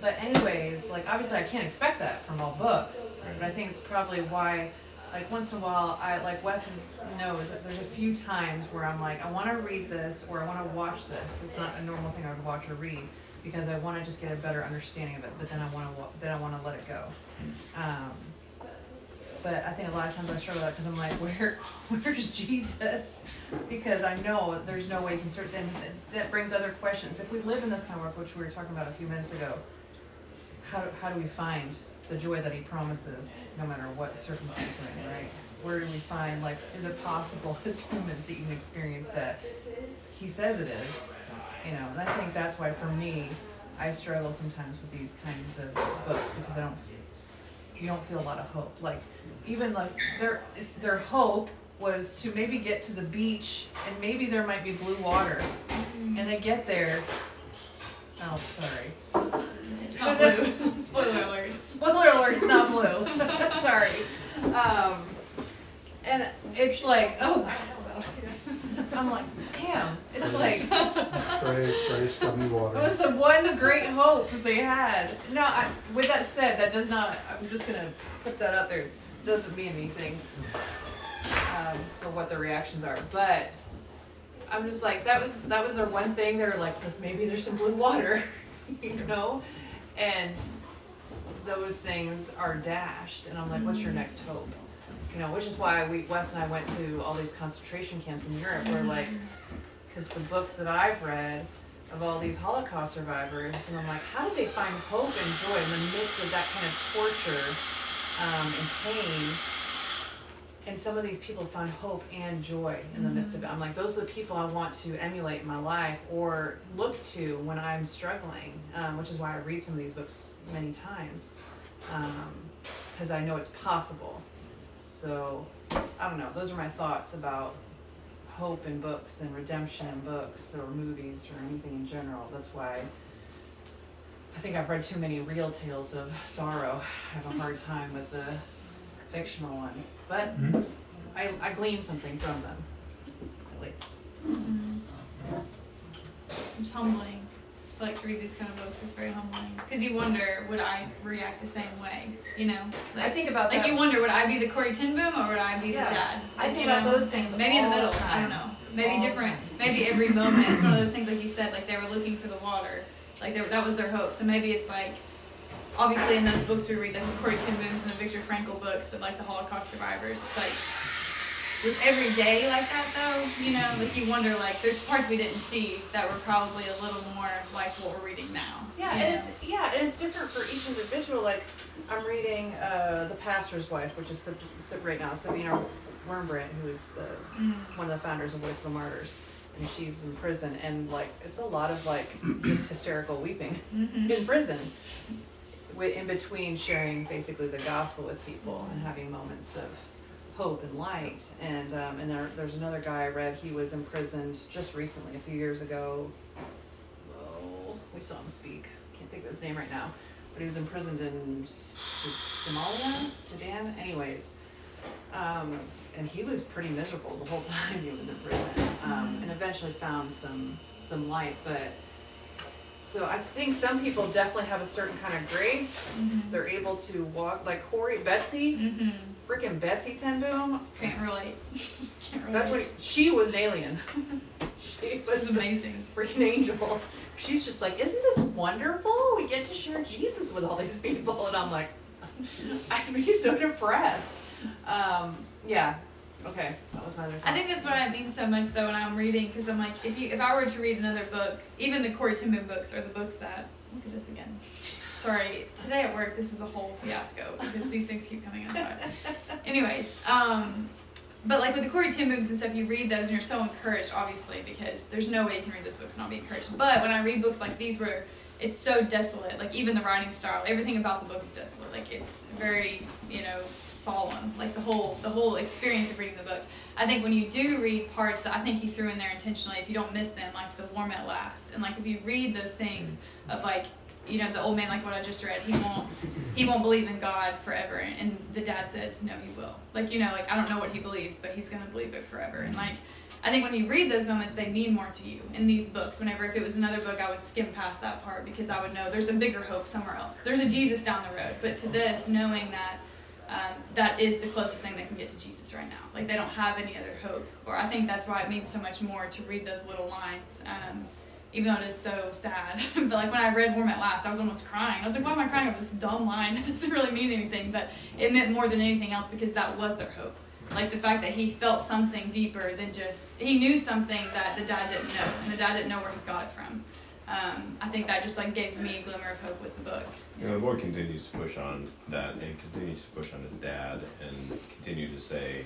But anyways, like obviously I can't expect that from all books, but I think it's probably why like once in a while, I like Wes knows that there's a few times where I'm like, I want to read this or I want to watch this. It's not a normal thing I would watch or read because I want to just get a better understanding of it. But then I want to then I want to let it go. Um, but I think a lot of times I struggle with that because I'm like, where, where's Jesus? Because I know there's no way you can search, and that brings other questions. If we live in this kind of work, which we were talking about a few minutes ago, how do, how do we find the joy that He promises, no matter what circumstance we're in, right? Where do we find, like, is it possible as humans to even experience that He says it is? You know, and I think that's why for me, I struggle sometimes with these kinds of books because I don't you don't feel a lot of hope. Like even like their their hope was to maybe get to the beach and maybe there might be blue water, and they get there. Oh, sorry. It's not blue. Spoiler alert. Spoiler alert! It's not blue. sorry. Um, and it's like oh. I'm like, damn. It's like Gray, gray scummy It was the one great hope they had. No, I, with that said, that does not. I'm just gonna put that out there. Doesn't mean anything um, for what the reactions are, but I'm just like that was that was their one thing. They're like, maybe there's some blue water, you know, and those things are dashed. And I'm like, what's your next hope? You know, which is why we Wes and I went to all these concentration camps in Europe. Where like, because the books that I've read of all these Holocaust survivors, and I'm like, how did they find hope and joy in the midst of that kind of torture um, and pain? And some of these people found hope and joy in the midst of it. I'm like, those are the people I want to emulate in my life or look to when I'm struggling, um, which is why I read some of these books many times because I know it's possible. So, I don't know. Those are my thoughts about hope in books and redemption in books or movies or anything in general. That's why I think I've read too many real tales of sorrow. I have a hard time with the fictional ones. But Mhm. I, I glean something from them, at least. It's humbling. I like to read these kind of books. It's very humbling because you wonder would I react the same way? You know, like, I think about that. like that. you wonder would I be the Corrie Ten Boom or would I be Yeah. the dad? I think you about know, those things Maybe in the middle. the I don't know. Maybe All different. time. Maybe every moment. It's one of those things like you said. Like they were looking for the water. Like they, that was their hope. So maybe it's like. Obviously, in those books we read, like the Corrie Ten Booms and the Viktor Frankl books of like the Holocaust survivors, it's like was every day like that though? You know, like you wonder like there's parts we didn't see that were probably a little more like what we're reading now. Yeah, and know? it's yeah, and it's different for each individual. Like I'm reading uh, the Pastor's Wife, which is right now Sabina Wurmbrand, who is the Mm. one of the founders of Voice of the Martyrs, and she's in prison, and like it's a lot of like just hysterical weeping Mhm. in prison, in between sharing basically the gospel with people and having moments of hope and light. And um, and there, there's another guy I read. He was imprisoned just recently, a few years ago. Oh, we saw him speak. Can't think of his name right now, but he was imprisoned in Somalia, Sudan. Anyways, um, and he was pretty miserable the whole time he was in prison, um, and eventually found some some light. But so I think some people definitely have a certain kind of grace. They're able to walk like Corrie, Betsy, freaking Betsy Ten Boom. Can't relate. Can't relate. That's what she was an alien. she was amazing, freaking angel. She's just like, isn't this wonderful? We get to share Jesus with all these people, and I'm like, I'd be so depressed. Um, yeah. Okay, that was my other. I think that's what I mean so much though when I'm reading because I'm like if you if I were to read another book, even the Corrie Boom books are the books that look at this again. Sorry, today at work this was a whole fiasco because these things keep coming out. Anyways, um, but like with the Corrie Ten Booms and stuff, you read those and you're so encouraged, obviously, because there's no way you can read those books and not be encouraged. But when I read books like these where it's so desolate, like even the writing style, everything about the book is desolate. Like it's very, you know, solemn. Like the whole the whole experience of reading the book. I think when you do read parts that I think he threw in there intentionally, if you don't miss them, like the warm at last, and like if you read those things of like you know the old man like what I just read, he won't he won't believe in God forever, and the dad says no, he will. Like you know, like I don't know what he believes, but he's gonna believe it forever, and like. I think when you read those moments, they mean more to you in these books. Whenever, if it was another book, I would skim past that part because I would know there's a bigger hope somewhere else. There's a Jesus down the road. But to this, knowing that um, that is the closest thing they can get to Jesus right now. Like they don't have any other hope. Or I think that's why it means so much more to read those little lines. Um, even though it is so sad. but like when I read Warm at Last, I was almost crying. I was like, why am I crying over this dumb line that doesn't really mean anything? But it meant more than anything else because that was their hope. Like the fact that he felt something deeper than just, he knew something that the dad didn't know, and the dad didn't know where he got it from. Um, I think that just like gave me a glimmer of hope with the book. You know, the boy continues to push on that and continues to push on his dad and continue to say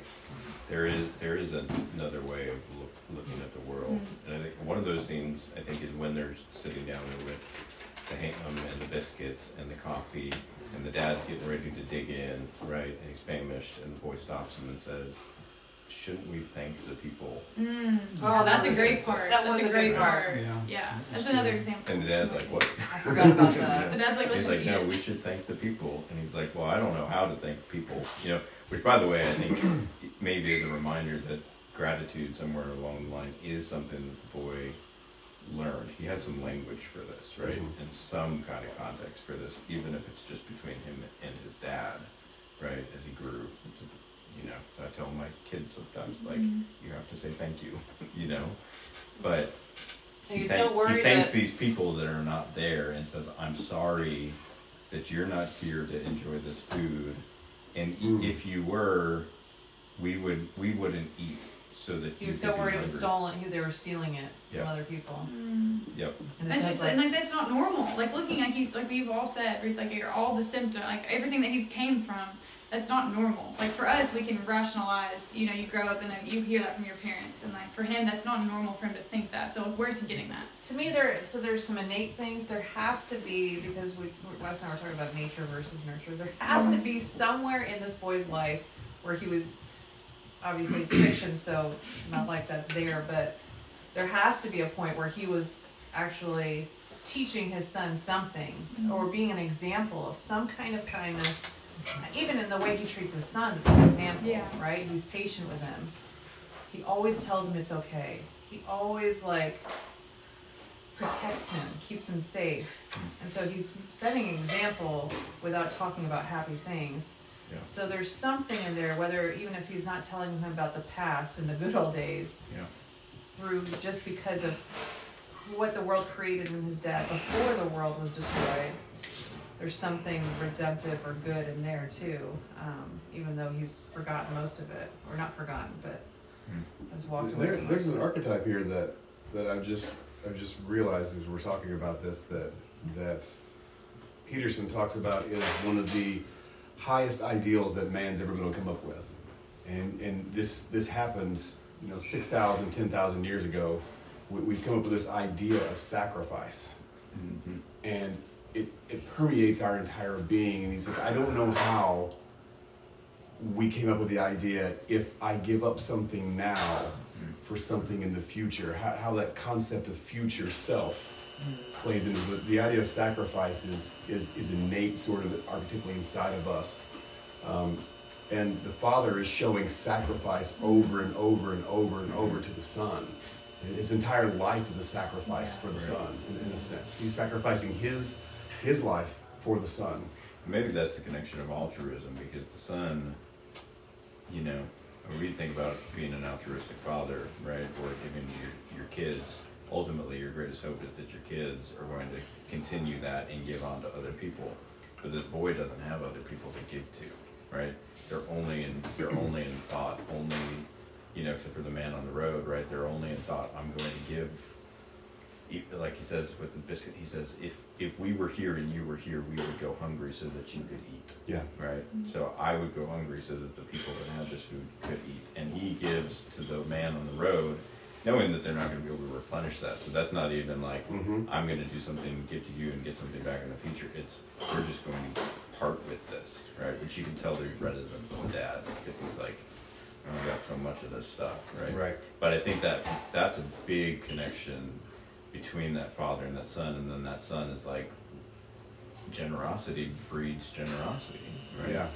there is there is another way of look, looking at the world. Mm-hmm. And I think one of those scenes I think is when they're sitting down with the ham um, and the biscuits and the coffee and the dad's getting ready to dig in, right? And he's famished and the boy stops him and says, Shouldn't we thank the people? Mm. Oh, that's a great part. That that's was a a great part. part. Yeah. Yeah. that's another example. And the dad's like, what? I forgot about that. The dad's like, let's he's just like, no, it. we should thank the people. And he's like, well, I don't know how to thank people. You know, which by the way, I think maybe is a reminder that gratitude somewhere along the line is something that the boy learned. He has some language for this, right? Mhm. And some kind of context for this, even if it's just between him and his dad, right? As he grew, you know, I tell my kids sometimes, like, Mhm. you have to say thank you, you know? But And he, he's thank- so worried he thanks that- these people that are not there and says, I'm sorry that you're not here to enjoy this food. And i- if you were, we would we wouldn't eat so that He you was so worried it was stolen. he- They were stealing it Yeah. from other people. Yep. And it That's just like, like that's not normal. Like looking like he's like we've all said, right, like all the symptoms, like everything that he's came from. That's not normal. Like for us, we can rationalize. You know, you grow up and then you hear that from your parents, and like for him, that's not normal for him to think that. So where's he getting that? To me, there so there's some innate things. There has to be because we Wes and I were talking about nature versus nurture. There has to be somewhere in this boy's life where he was obviously it's fiction, so not like that's there, but there has to be a point where he was actually teaching his son something mm-hmm. or being an example of some kind of kindness. Even in the way he treats his son, it's an example, Yeah. right? He's patient with him. He always tells him it's okay. He always like protects him, keeps him safe. And so he's setting an example without talking about happy things. Yeah. So there's something in there, whether even if he's not telling him about the past and the good old days, Yeah. through just because of what the world created when his dad before the world was destroyed. There's something redemptive or good in there too, um, even though he's forgotten most of it, or not forgotten, but has walked away. There, from there's most an of it. archetype here that that I've just I've just realized as we're talking about this that that Peterson talks about is one of the highest ideals that man's ever going to come up with, and and this this happened you know 6,000, 10,000 years ago. We, we've come up with this idea of sacrifice, and it it permeates our entire being. And he's like, I don't know how we came up with the idea if I give up something now for something in the future, how, how that concept of future self plays into the, the idea of sacrifice is, is, is innate sort of archetypally inside of us. Um, and the father is showing sacrifice over and over and over and over to the son. His entire life is a sacrifice for the son, in, in a sense. He's sacrificing his, his life for the son. Maybe that's the connection of altruism because the son, you know, we think about being an altruistic father, right, or giving your, your kids, ultimately your greatest hope is that your kids are going to continue that and give on to other people. But this boy doesn't have other people to give to, right? They're only in they're only in thought, only you know, except for the man on the road, right? They're only in thought. I'm going to give like he says with the biscuit, he says, if if we were here and you were here, we would go hungry so that you could eat. Yeah. Right. Mm-hmm. So I would go hungry so that the people that have this food could eat, and he gives to the man on the road, knowing that they're not going to be able to replenish that. So that's not even like mm-hmm. I'm going to do something, give to you, and get something back in the future. It's we're just going to part with this, right? Which you can tell there's reticence of the dad because he's like. "Oh, I got so much of this stuff, right? Right. But I think that that's a big connection between that father and that son, and then that son is like generosity breeds generosity, right? Yeah.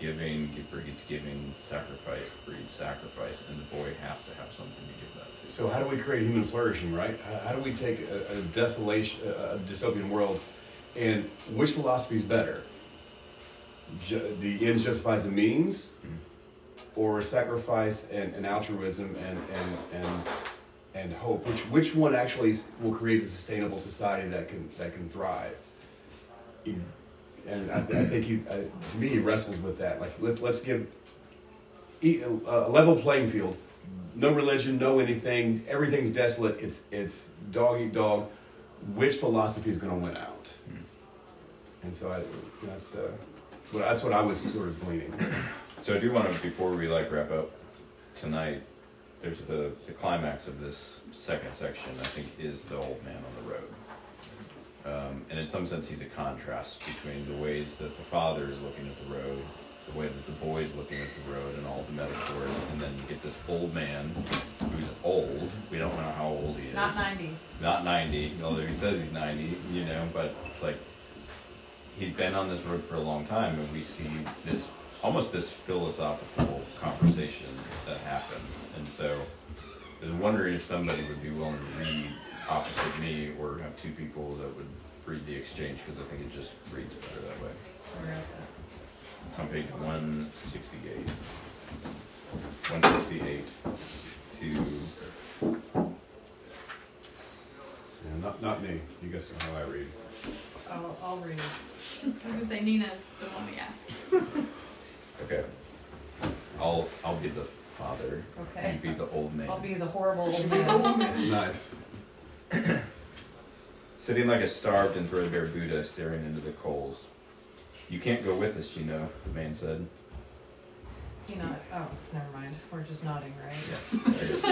Giving breeds giving, sacrifice breeds sacrifice, and the boy has to have something to give that to. So how do we create human flourishing, right? How- do we take a, a desolation, a dystopian world, and which philosophy is better? ju- the ends justifies the means, mm-hmm. or sacrifice and, and altruism and and and and hope. Which which one actually will create a sustainable society that can that can thrive? And I, th- I think he, uh, to me, he wrestles with that. Like let's let's give a level playing field. No religion, no anything. Everything's desolate. It's it's dog eat dog. Which philosophy is going to win out? And so I, that's uh, well, that's what I was sort of gleaning. So I do want to, before we like wrap up tonight, there's the, the climax of this second section, I think, is the old man on the road. Um, and in some sense, he's a contrast between the ways that the father is looking at the road, the way that the boy is looking at the road, and all the metaphors. And then you get this old man who's old. We don't know how old he is. Not 90. Not 90, although he says he's 90, you know, but it's like he's been on this road for a long time, and we see this almost this philosophical conversation that happens. And so I was wondering if somebody would be willing to read opposite me or have two people that would read the exchange because I think it just reads better that way. Where is it? It's on page 168. 168 to. Yeah, not not me. You guys know how I read. I'll, I'll read. I was gonna say Nina's the one we asked. Okay. I'll I'll be the father. Okay. You be the old man. I'll be the horrible old man. Nice. Sitting like a starved and threadbare Buddha staring into the coals. You can't go with us, you know, the man said. You nod. Oh, never mind. We're just nodding, right? Yeah. there it is.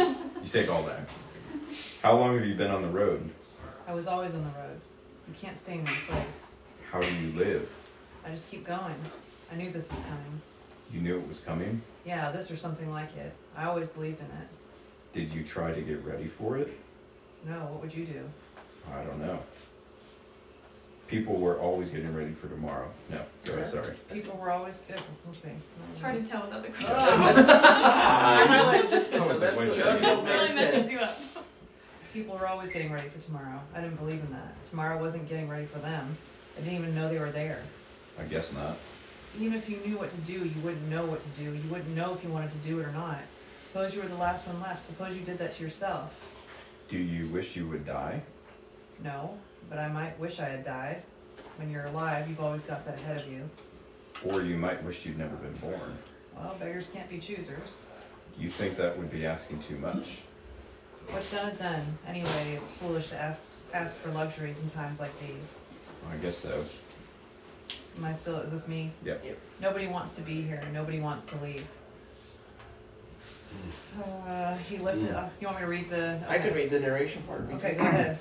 you take all that. How long have you been on the road? I was always on the road. You can't stay in one place. How do you live? I just keep going. I knew this was coming. You knew it was coming. Yeah, this or something like it. I always believed in it. Did you try to get ready for it? No, what would you do? I don't know. People were always getting ready for tomorrow. No, go ahead, sorry. People were always good. We'll see. It's hard to tell without the Oh. questions. I highlighted this Oh, one. with the That's windshield. what the old man really messes you up. People were always getting ready for tomorrow. I didn't believe in that. Tomorrow wasn't getting ready for them. I didn't even know they were there. I guess not. Even if you knew what to do, you wouldn't know what to do. You wouldn't know if you wanted to do it or not. Suppose you were the last one left. Suppose you did that to yourself. Do you wish you would die? No, but I might wish I had died. When you're alive, you've always got that ahead of you. Or you might wish you'd never been born. Well, beggars can't be choosers. You think that would be asking too much? What's done is done. Anyway, it's foolish to ask, ask for luxuries in times like these. I guess so. Am I still, is this me? Yep. Nobody wants to be here. Nobody wants to leave. Uh, he lifted, uh, you want me to read the? I can read the narration part. Okay, go ahead.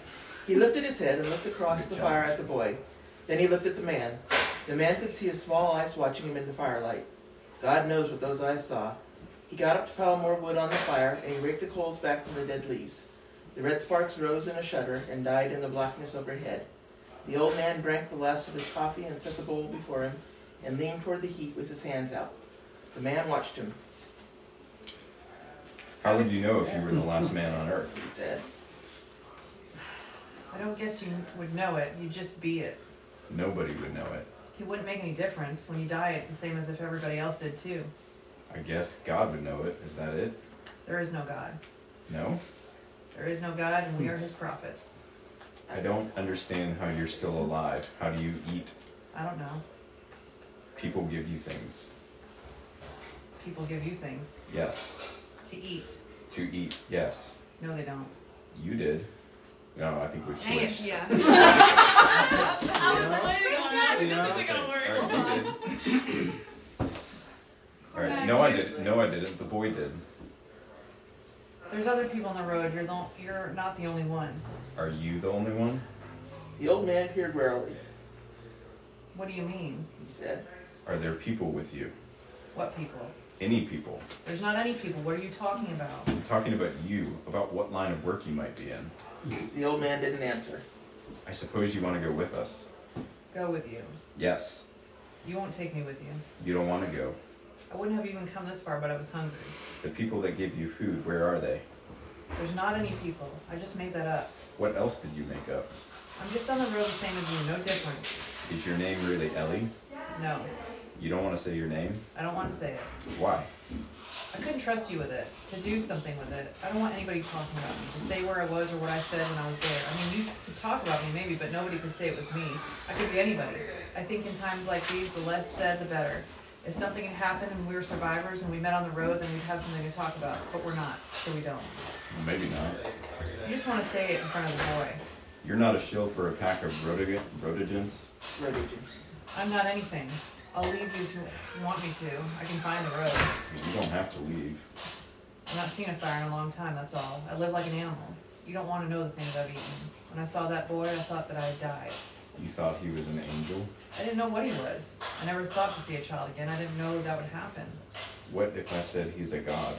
He lifted his head and looked across the job. fire at the boy. Then he looked at the man. The man could see his small eyes watching him in the firelight. God knows what those eyes saw. He got up to pile more wood on the fire, and he raked the coals back from the dead leaves. The red sparks rose in a shudder and died in the blackness overhead. The old man drank the last of his coffee and set the bowl before him, and leaned toward the heat with his hands out. The man watched him. How would you know if you were the last man on earth? He said, I don't guess you would know it. You'd just be it. Nobody would know it. It wouldn't make any difference. When you die, it's the same as if everybody else did too. I guess God would know it. Is that it? There is no God. No? There is no God, and we are his prophets. I don't understand how you're still alive. How do you eat? I don't know. People give you things. People give you things Yes. to eat. To eat, yes. No, they don't. You did. No, I think we Dang it, switched. yeah. I was waiting on that. This isn't gonna work. Alright, you did. Alright, no I didn't. No I didn't. The boy did. There's other people on the road. You're the, you're not the only ones. Are you the only one? The old man peered warily. What do you mean? He said, Are there people with you? What people? Any people? There's not any people. What are you talking about? I'm talking about you, about what line of work you might be in. The old man didn't answer. I suppose you want to go with us. Go with you. Yes. You won't take me with you. You don't want to go. I wouldn't have even come this far, but I was hungry. The people that give you food, where are they? There's not any people. I just made that up. What else did you make up? I'm just on the road the same as you, no different. Is your name really Ely? No. You don't want to say your name? I don't want to say it. Why? I couldn't trust you with it, to do something with it. I don't want anybody talking about me, to say where I was or what I said when I was there. I mean, you could talk about me maybe, but nobody could say it was me. I could be anybody. I think in times like these, the less said, the better. If something had happened and we were survivors and we met on the road, then we'd have something to talk about, but we're not, so we don't. Maybe not. You just want to say it in front of the boy. You're not a shill for a pack of rotig- rotogens? I'm not anything. I'll leave you if you want me to. I can find the road. You don't have to leave. I've not seen a fire in a long time, that's all. I live like an animal. You don't want to know the things I've eaten. When I saw that boy, I thought that I had died. You thought he was an angel? I didn't know what he was. I never thought to see a child again. I didn't know that would happen. What if I said he's a god?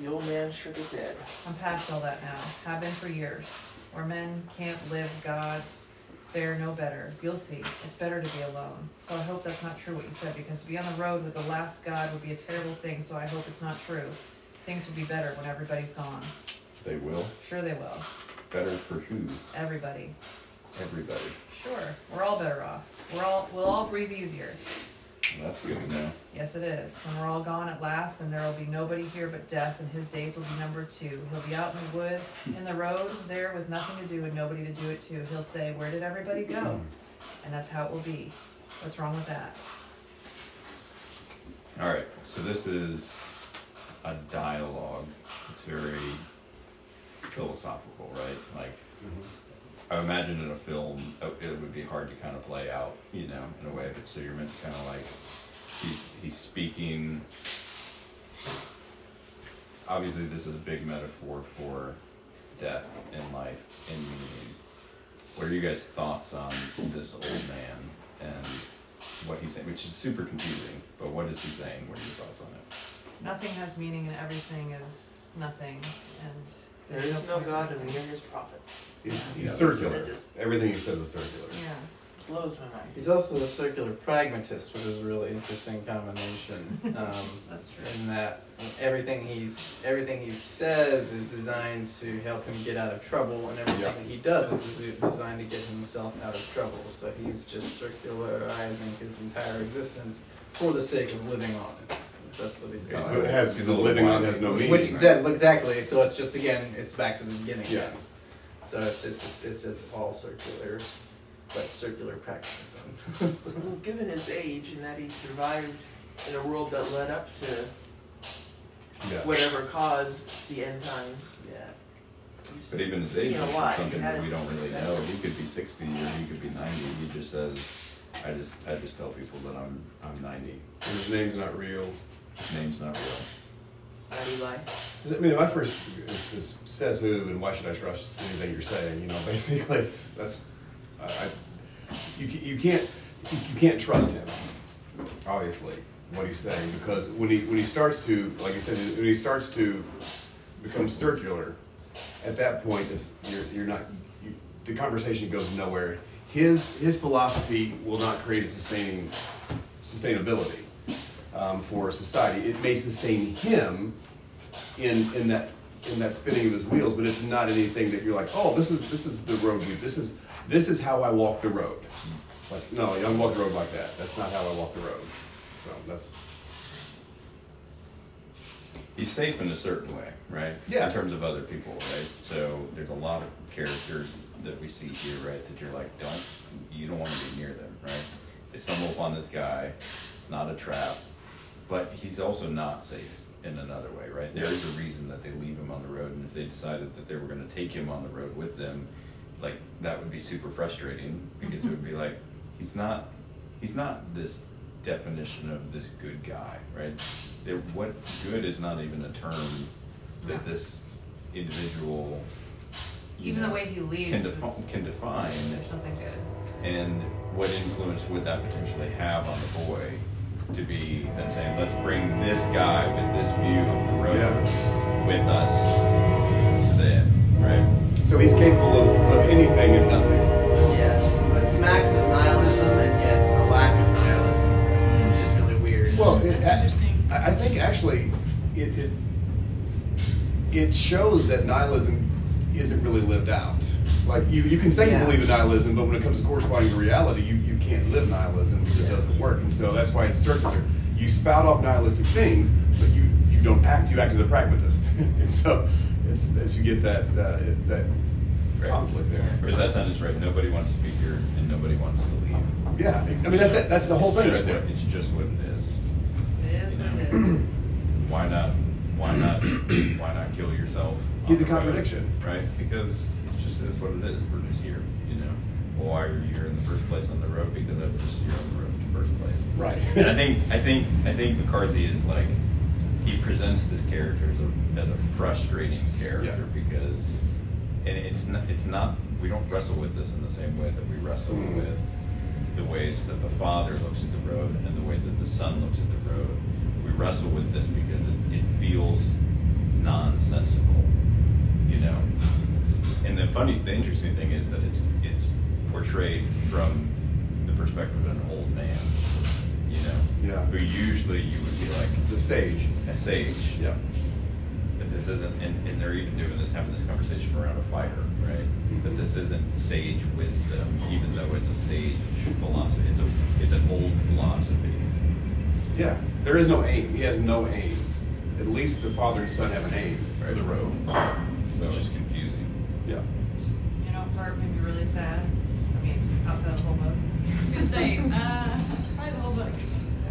The old man shook his head. I'm past all that now. Have been for years. Where men can't live gods, fare no better. You'll see. It's better to be alone. So I hope that's not true what you said, because to be on the road with the last god would be a terrible thing, so I hope it's not true. Things would be better when everybody's gone. They will? Sure they will. Better for who? Everybody. Everybody. Sure. We're all better off. We're all we'll all breathe easier. Well, that's good to know. Yes, it is. When we're all gone at last, then there will be nobody here but death, and his days will be numbered too. He'll be out in the wood, in the road, there with nothing to do and nobody to do it to. He'll say, Where did everybody go? And that's how it will be. What's wrong with that? All right, so this is a dialogue. It's very philosophical, right? Like, I imagine in a film, uh, it would be hard to kind of play out, you know, in a way. But so you're meant to kind of like, he's he's speaking. Obviously, this is a big metaphor for death and life and meaning. What are you guys' thoughts on this old man and what he's saying? Which is super confusing. But what is he saying? What are your thoughts on it? Nothing has meaning and everything is nothing. And There there's no God and it. we are his prophets. He's, he's Yeah. circular. Everything he says is circular. Yeah. Blows my mind. He's also a circular pragmatist, which is a really interesting combination. Um, That's true. In that everything he's everything he says is designed to help him get out of trouble, and everything Yeah. that he does is desi- designed to get himself out of trouble. So he's just circularizing his entire existence for the sake of living on it. That's what he's Okay, doing. so it has the living on has no meaning. Which exactly, exactly. So it's just again, it's back to the beginning Yeah. again. So it's just it's it's all circular, but circular pragmatism. Well, given his age and that he survived in a world that led up to Yeah. whatever caused the end times, yeah. He's But even his seen age a is lot. something He that we don't really know. He could be sixty or he could be ninety. He just says, "I just, I just tell people that I'm, I'm 90. His name's not real. His name's not real." Not Eli. I mean, my first is, is says who and why should I trust anything you're saying? You know, basically, it's, that's I, I you you can't you, you can't trust him. Obviously, what he's saying because when he when he starts to like you said when he starts to become circular, at that point it's you're you're not you, the conversation goes nowhere. His his philosophy will not create a sustaining sustainability um, for society. It may sustain him in in that in that spinning of his wheels, but it's not anything that you're like, oh, this is this is the road. we- This is this is how I walk the road. Like, no, I don't walk the road like that. That's not how I walk the road. So that's He's safe in a certain way, right? Yeah. In terms of other people, right? So there's a lot of characters that we see here, right? That you're like, don't you don't want to be near them, right? They stumble upon this guy. It's not a trap, but he's also not safe in another way, right? There is a reason that they leave him on the road, and if they decided that they were going to take him on the road with them, like that would be super frustrating because it would be like he's not he's not this definition of this good guy, right? There, what good is not even a term that this individual Even the way he leaves can, defi- can define There's nothing good. and what influence would that potentially have on the boy to be then saying, let's bring this guy with this view of the road with us to the end, right? so he's capable of, of anything and nothing. Yeah, but smacks of nihilism and yet a lack of nihilism, which is really weird. Well, it, I, I think actually it, it it shows that nihilism isn't really lived out. Like you, you can say Yeah. you believe in nihilism, but when it comes to corresponding to reality, you, you can't live nihilism because it doesn't work. And so that's why it's circular. You spout off nihilistic things, but you, you don't act. You act as a pragmatist. and so it's as you get that uh, that conflict there. Or that sentence right? Nobody wants to be here, and nobody wants to leave. Yeah, I mean that's it. That's the whole thing It's right just there. what- It's just what it is. It is You what it is. Why not? Why not? why not kill yourself? He's a the road, contradiction. right? Because it just is what it is. We're just here. You know. Well, why are you here in the first place on the road? Because I was just here on the road in the first place. Right. And I think I think I think McCarthy is like he presents this character as a, as a frustrating character because and it's not it's not we don't wrestle with this in the same way that we wrestle Mhm. with the ways that the father looks at the road and the way that the son looks at the road. We wrestle with this because it, it feels nonsensical, you know. And the funny, the interesting thing is that it's it's portrayed from the perspective of an old man, you know. Yeah. Who usually you would be like the sage. a sage. Yeah. But this isn't, and, and they're even doing this, having this conversation around a fire, right? Mm-hmm. But this isn't sage wisdom, even though it's a sage philosophy. It's a, it's an old philosophy. Yeah, there is no aim. He has no aim. At least the father and son have an aim for the road. So it's just confusing. Yeah. You know, part made me really sad. I mean, outside of the whole book. I was gonna say, uh, probably the whole book.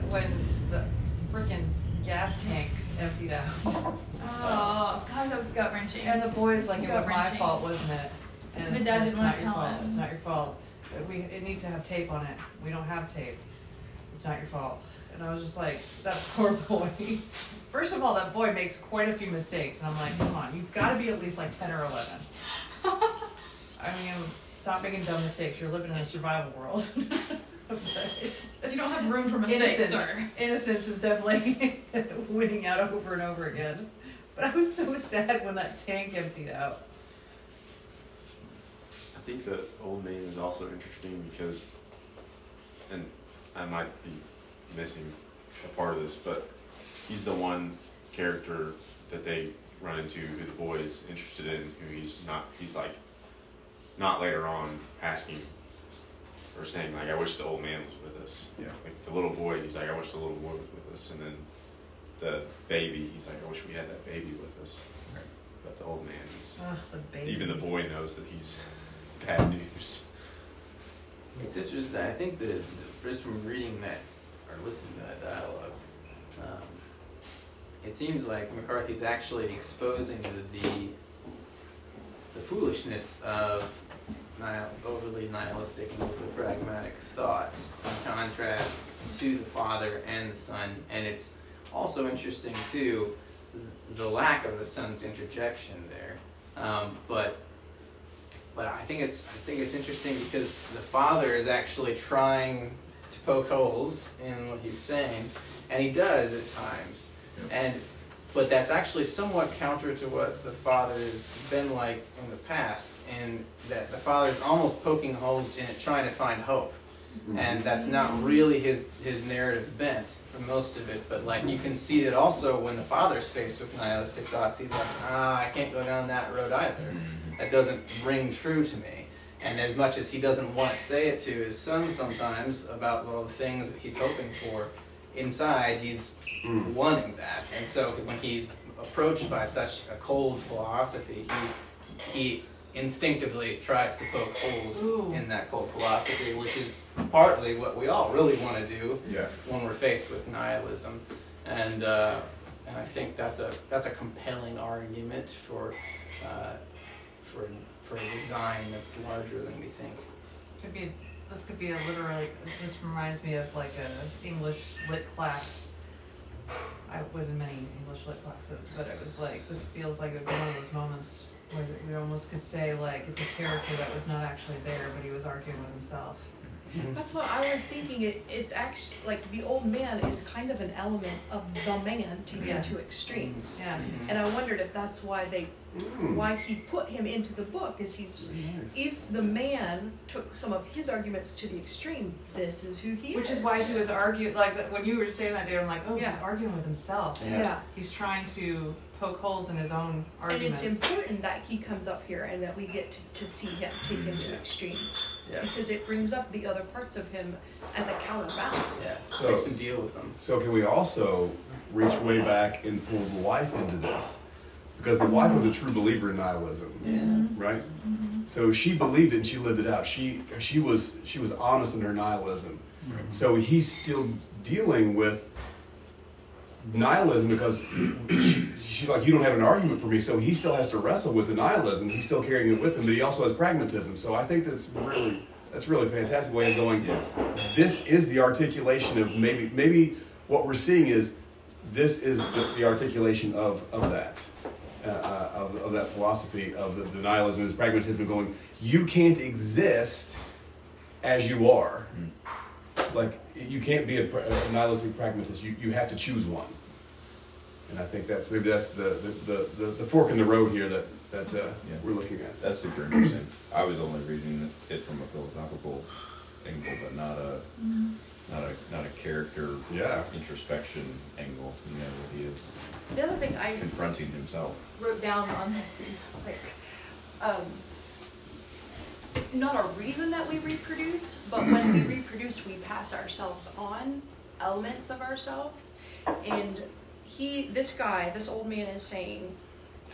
When the freaking gas tank emptied out. Oh, gosh, that was gut wrenching. And the boy's like, it was my Gut-wrenching. fault, wasn't it? And The dad it's didn't wanna not your tell fault. him. It's not your fault. But We, it needs to have tape on it. We don't have tape. It's not your fault. And I was just like, that poor boy. First of all, that boy makes quite a few mistakes. And I'm like, come on, you've got to be at least like 10 or 11. I mean, stop making dumb mistakes. You're living in a survival world. You don't have room for mistakes, Innocence, sir. innocence is definitely winning out over and over again. But I was so sad when that tank emptied out. I think the old man is also interesting because, and I might be missing a part of this, but he's the one character that they run into who the boy is interested in, who he's not, he's like, not later on asking or saying, like, I wish the old man was with us. Yeah. Like the little boy, he's like, I wish the little boy was with us. And then the baby, he's like, I wish we had that baby with us. But the old man is, Ugh, the baby. even the boy knows that he's bad news. It's interesting. I think that that just from reading that or listening to that dialogue, um, it seems like McCarthy's actually exposing the the, the foolishness of nihil- overly nihilistic and overly pragmatic thought in contrast to the father and the son. And it's also interesting too the lack of the son's interjection there. Um, but but I think it's I think it's interesting because the father is actually trying to poke holes in what he's saying, and he does at times. And but that's actually somewhat counter to what the father has been like in the past, in that the father's almost poking holes in it, trying to find hope. And that's not really his his narrative bent for most of it. But like you can see it also when the father's faced with nihilistic thoughts, he's like, ah, I can't go down that road either. That doesn't ring true to me. And as much as he doesn't want to say it to his son sometimes about well the things that he's hoping for, inside he's wanting that. And so when he's approached by such a cold philosophy, he he instinctively tries to poke holes Ooh. in that cold philosophy, which is partly what we all really want to do Yes. when we're faced with nihilism. And uh, and I think that's a that's a compelling argument for uh, for for a design that's larger than we think. Could be this could be a literally this reminds me of like a English lit class. I was in many English lit classes, but it was like this feels like it would be one of those moments where we almost could say like it's a character that was not actually there, but he was arguing with himself. Mm-hmm. That's what I was thinking. It, it's actually like the old man is kind of an element of the man taken Yeah. to extremes. Mm-hmm. Yeah. And I wondered if that's why they, Mm. why he put him into the book. Is he's, if the man took some of his arguments to the extreme, this is who he Which is. is why he was arguing like when you were saying that, dude. I'm like, oh, Yeah. he's arguing with himself. Yeah. Yeah. He's trying to poke holes in his own arguments. And it's important that he comes up here and that we get to, to see him take him to extremes. Yeah. Because it brings up the other parts of him as a counterbalance. Yeah. So, Makes him deal with them. So can we also reach way back and pull the wife into this? Because the wife was a true believer in nihilism, right? Mm-hmm. So she believed it and she lived it out. She she was she was honest in her nihilism. So he's still dealing with nihilism because she, she's like, you don't have an argument for me. So he still has to wrestle with the nihilism. He's still carrying it with him, but he also has pragmatism. So I think that's really that's really a fantastic way of going. This is the articulation of maybe maybe what we're seeing is this is the, the articulation of of that. Uh, uh, of, of that philosophy of the, the nihilism and pragmatism going you can't exist as you are like you can't be a, a nihilistic pragmatist you, you have to choose one and i think that's maybe that's the the, the, the, the fork in the road here that that uh, we're looking at That's super interesting. I was only reading it from a philosophical angle, but not a not a not a character yeah. introspection angle. You know, where he is The other thing I confronting himself. Wrote down on this is like, um, not a reason that we reproduce, but when we reproduce, we pass ourselves on elements of ourselves. And he, this guy, this old man is saying,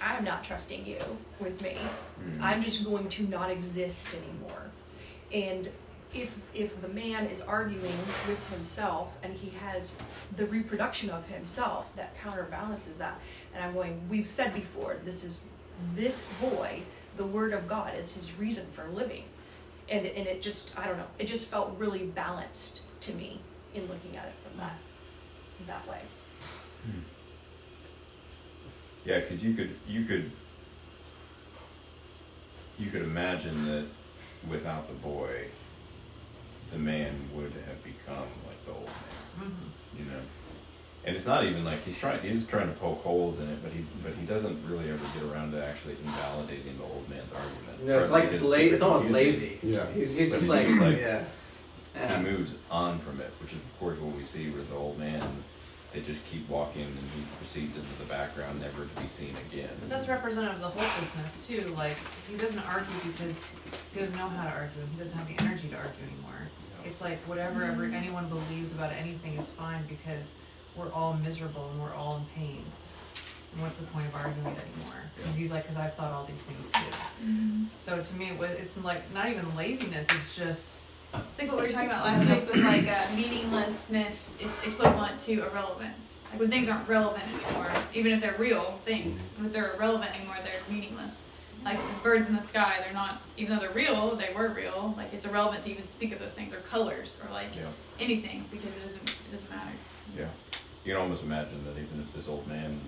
I'm not trusting you with me. I'm just going to not exist anymore. And if if the man is arguing with himself and he has the reproduction of himself that counterbalances that, and I'm going, we've said before, this is this boy, the word of God is his reason for living. And and it just I don't know, it just felt really balanced to me in looking at it from that that way. Hmm. Yeah, because you could you could you could imagine that without the boy, the man would have become like the old man. Mm-hmm. You know, and it's not even like he's trying he's trying to poke holes in it, but he but he doesn't really ever get around to actually invalidating the old man's argument. No, it's Or like it's la- it's almost lazy. Yeah. He's- he's but just like- yeah. Yeah. He moves on from it, which is of course what we see where the old man they just keep walking and he proceeds into the background, never to be seen again. But that's representative of the hopelessness too. Like he doesn't argue because he doesn't know how to argue. He doesn't have the energy to argue anymore. It's like whatever ever anyone believes about anything is fine because we're all miserable and we're all in pain. And what's the point of arguing anymore? And he's like, because I've thought all these things too. So to me, it's like not even laziness. It's just It's like what we were talking about last week with like uh, meaninglessness is equivalent to irrelevance. Like when things aren't relevant anymore, even if they're real things, if they're irrelevant anymore, they're meaningless. Like the birds in the sky, they're not, even though they're real, they were real. Like it's irrelevant to even speak of those things or colors or like Yeah. anything because it doesn't, it doesn't matter. Yeah, you can almost imagine that even if this old man,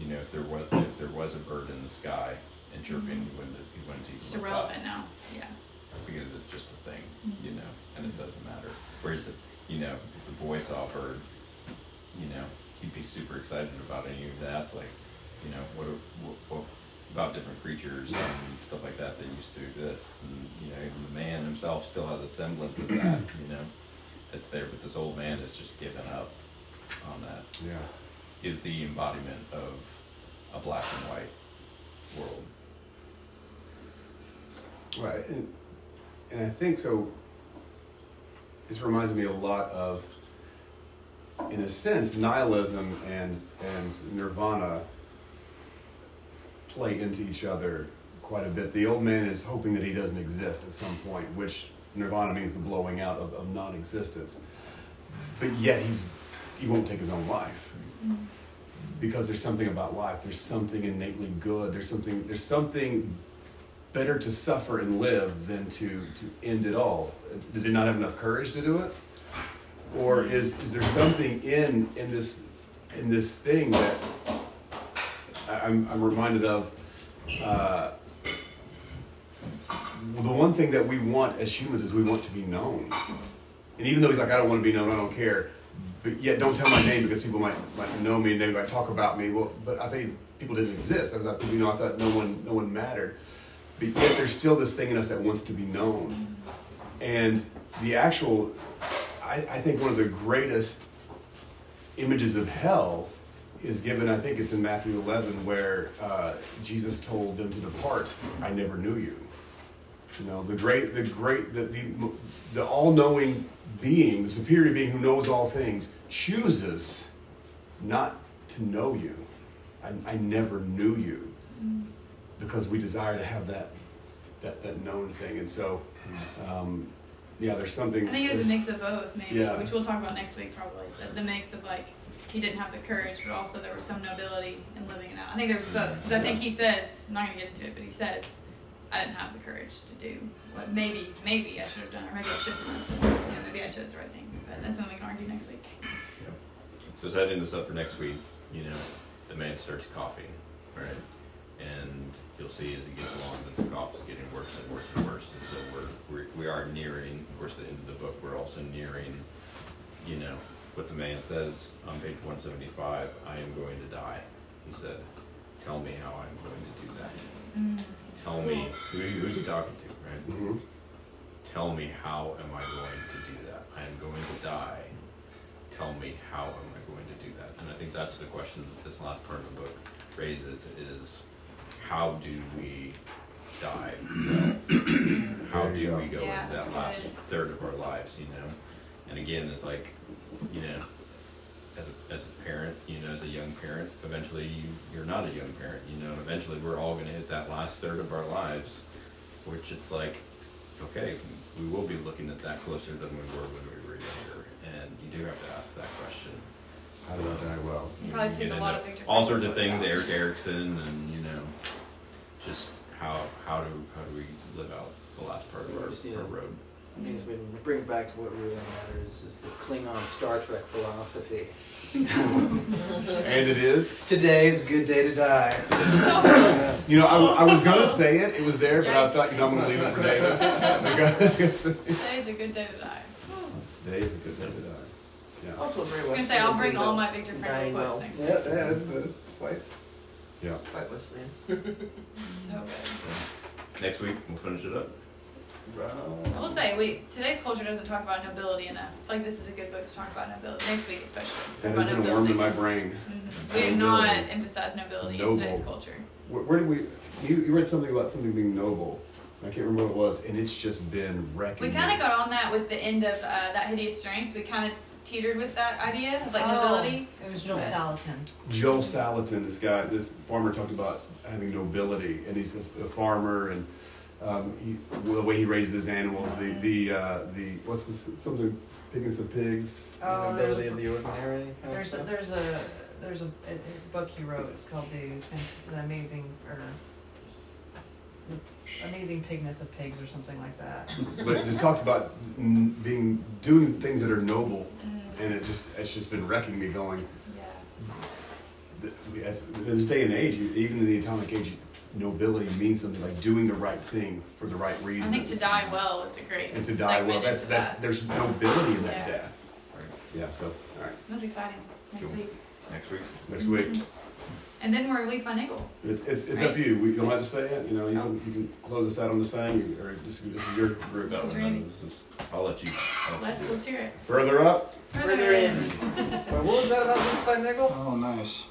you know, if there was if there was a bird in the sky and chirping, he wouldn't he wouldn't even It's look irrelevant now. Yeah. because it's just a thing, Mhm. you know, and it doesn't matter. Whereas, if, you know, if the boy saw a bird, you know, he'd be super excited about it. And you'd ask like, you know, what, what, what about different creatures and stuff like that that used to exist, and you know, even the man himself still has a semblance of that, you know, it's there. But this old man has just given up on that. Yeah. Is the embodiment of a black and white world. Right, and, and I think so. This reminds me a lot of, in a sense, nihilism and and nirvana play into each other quite a bit. The old man is hoping that he doesn't exist at some point, which nirvana means the blowing out of, of non-existence. But yet he's he won't take his own life because there's something about life. There's something innately good. There's something. There's something better to suffer and live than to to end it all. Does he not have enough courage to do it, or is is there something in in this in this thing that I'm I'm reminded of? Uh, the one thing that we want as humans is we want to be known. And even though he's like, I don't want to be known, I don't care. But yet, don't tell my name because people might might know me and they might talk about me. Well, but I think people didn't exist. I thought you know I thought no one no one mattered. But yet, there's still this thing in us that wants to be known. And the actual, I, I think one of the greatest images of hell is given. I think it's in Matthew 11 where uh, Jesus told them to depart. I never knew you. You know, the great, the great, the the, the all-knowing being, the superior being who knows all things, chooses not to know you. I, I never knew you because we desire to have that that that known thing, and so um, yeah, there's something. I think it was a mix of both, maybe, Yeah. which we'll talk about next week probably. The, the mix of like he didn't have the courage, but also there was some nobility in living it out. I think there was both because I think he says, I'm not gonna get into it, but he says, I didn't have the courage to do what maybe maybe I should have done, or maybe I should have done. You know, maybe I chose the right thing. But that's something we can argue next week. So setting this up for next week, you know, the man starts coughing, right? And you'll see as he gets along that the cough is getting worse and worse and worse. And so we're, we're we are nearing, of course, the end of the book. We're also nearing, you know, what the man says on page 175. I am going to die. He said, "Tell me how I'm going to do that. Mm. Tell me who, who's talking to, right? Mm-hmm. Tell me how am I going to do that? I am going to die. Tell me how am I going to do that? And I think that's the question that this last part of the book raises is how do we die how do go. we go Yeah, into that last good. third of our lives, you know? And again, it's like, you know, as a, as a parent, you know, as a young parent, eventually you, you're not a young parent, you know, and eventually we're all going to hit that last third of our lives, which it's like, okay, we will be looking at that closer than we were when we were younger. And you do have to ask that question. How do I die well? You probably You get a lot of Viktor all sorts of things, out. Erik Erikson, and you know, just how how do how do we live out the last part of our, Just need our road? I guess we bring it back to what really matters is the Klingon Star Trek philosophy. And it is. Today's a good day to die. You know, I, I was gonna say it. It was there, but I thought, you know, I'm gonna leave it for David. Today's a good day to die. Today is a good day to die. Yeah. It's also a great I was gonna say I'll bring all my Viktor Frankl Dying quotes well. next Yeah, week. yeah, it's, it's quite, Yeah. quite listening. So good. Next week we'll finish it up. I will say, we today's culture doesn't talk about nobility enough. I feel like this is a good book to talk about nobility. Next week, especially. Talk That has been a worm in my brain. We do not emphasize nobility Noble. in today's culture. Where, where did we? You, you read something about something being noble. I can't remember what it was, and it's just been wrecking. We kind of got on that with the end of uh, that hideous strength. We kind of teetered with that idea of like Oh, nobility. It was Joel But- Salatin. Joel Salatin, this guy, this farmer talked about having nobility, and he's a, a farmer, and um, he, the way he raises his animals, the the uh, the what's this something pigness of pigs. Oh, there's a- of the ordinary kind of There's a, there's a there's a, a, a book he wrote. It's called the, the Amazing or the Amazing Pigness of Pigs or something like that. but it just talks about mm, being doing things that are noble, and it just it's just been wrecking me. Going, th- we- at- in this day and age, even in the atomic age, nobility means something like doing the right thing for the right reason. I think to die well is a great and to die well. That's that's that. there's nobility in that Yeah. death. Yeah. So all right, That's exciting. Next Cool. week. Next week. next week. Mm-hmm. And then we're Leaf by Niggle. It's, it's, it's Right. up to you. We, you don't have to say it. You know, you, oh. can, you can close us out on the saying, or this, this is your group. This is Randy. This is- I'll let you. I'll let Let's you do it. let's hear it. Further up. Further in. Wait, what was that about Luke by Nickel? Oh, nice.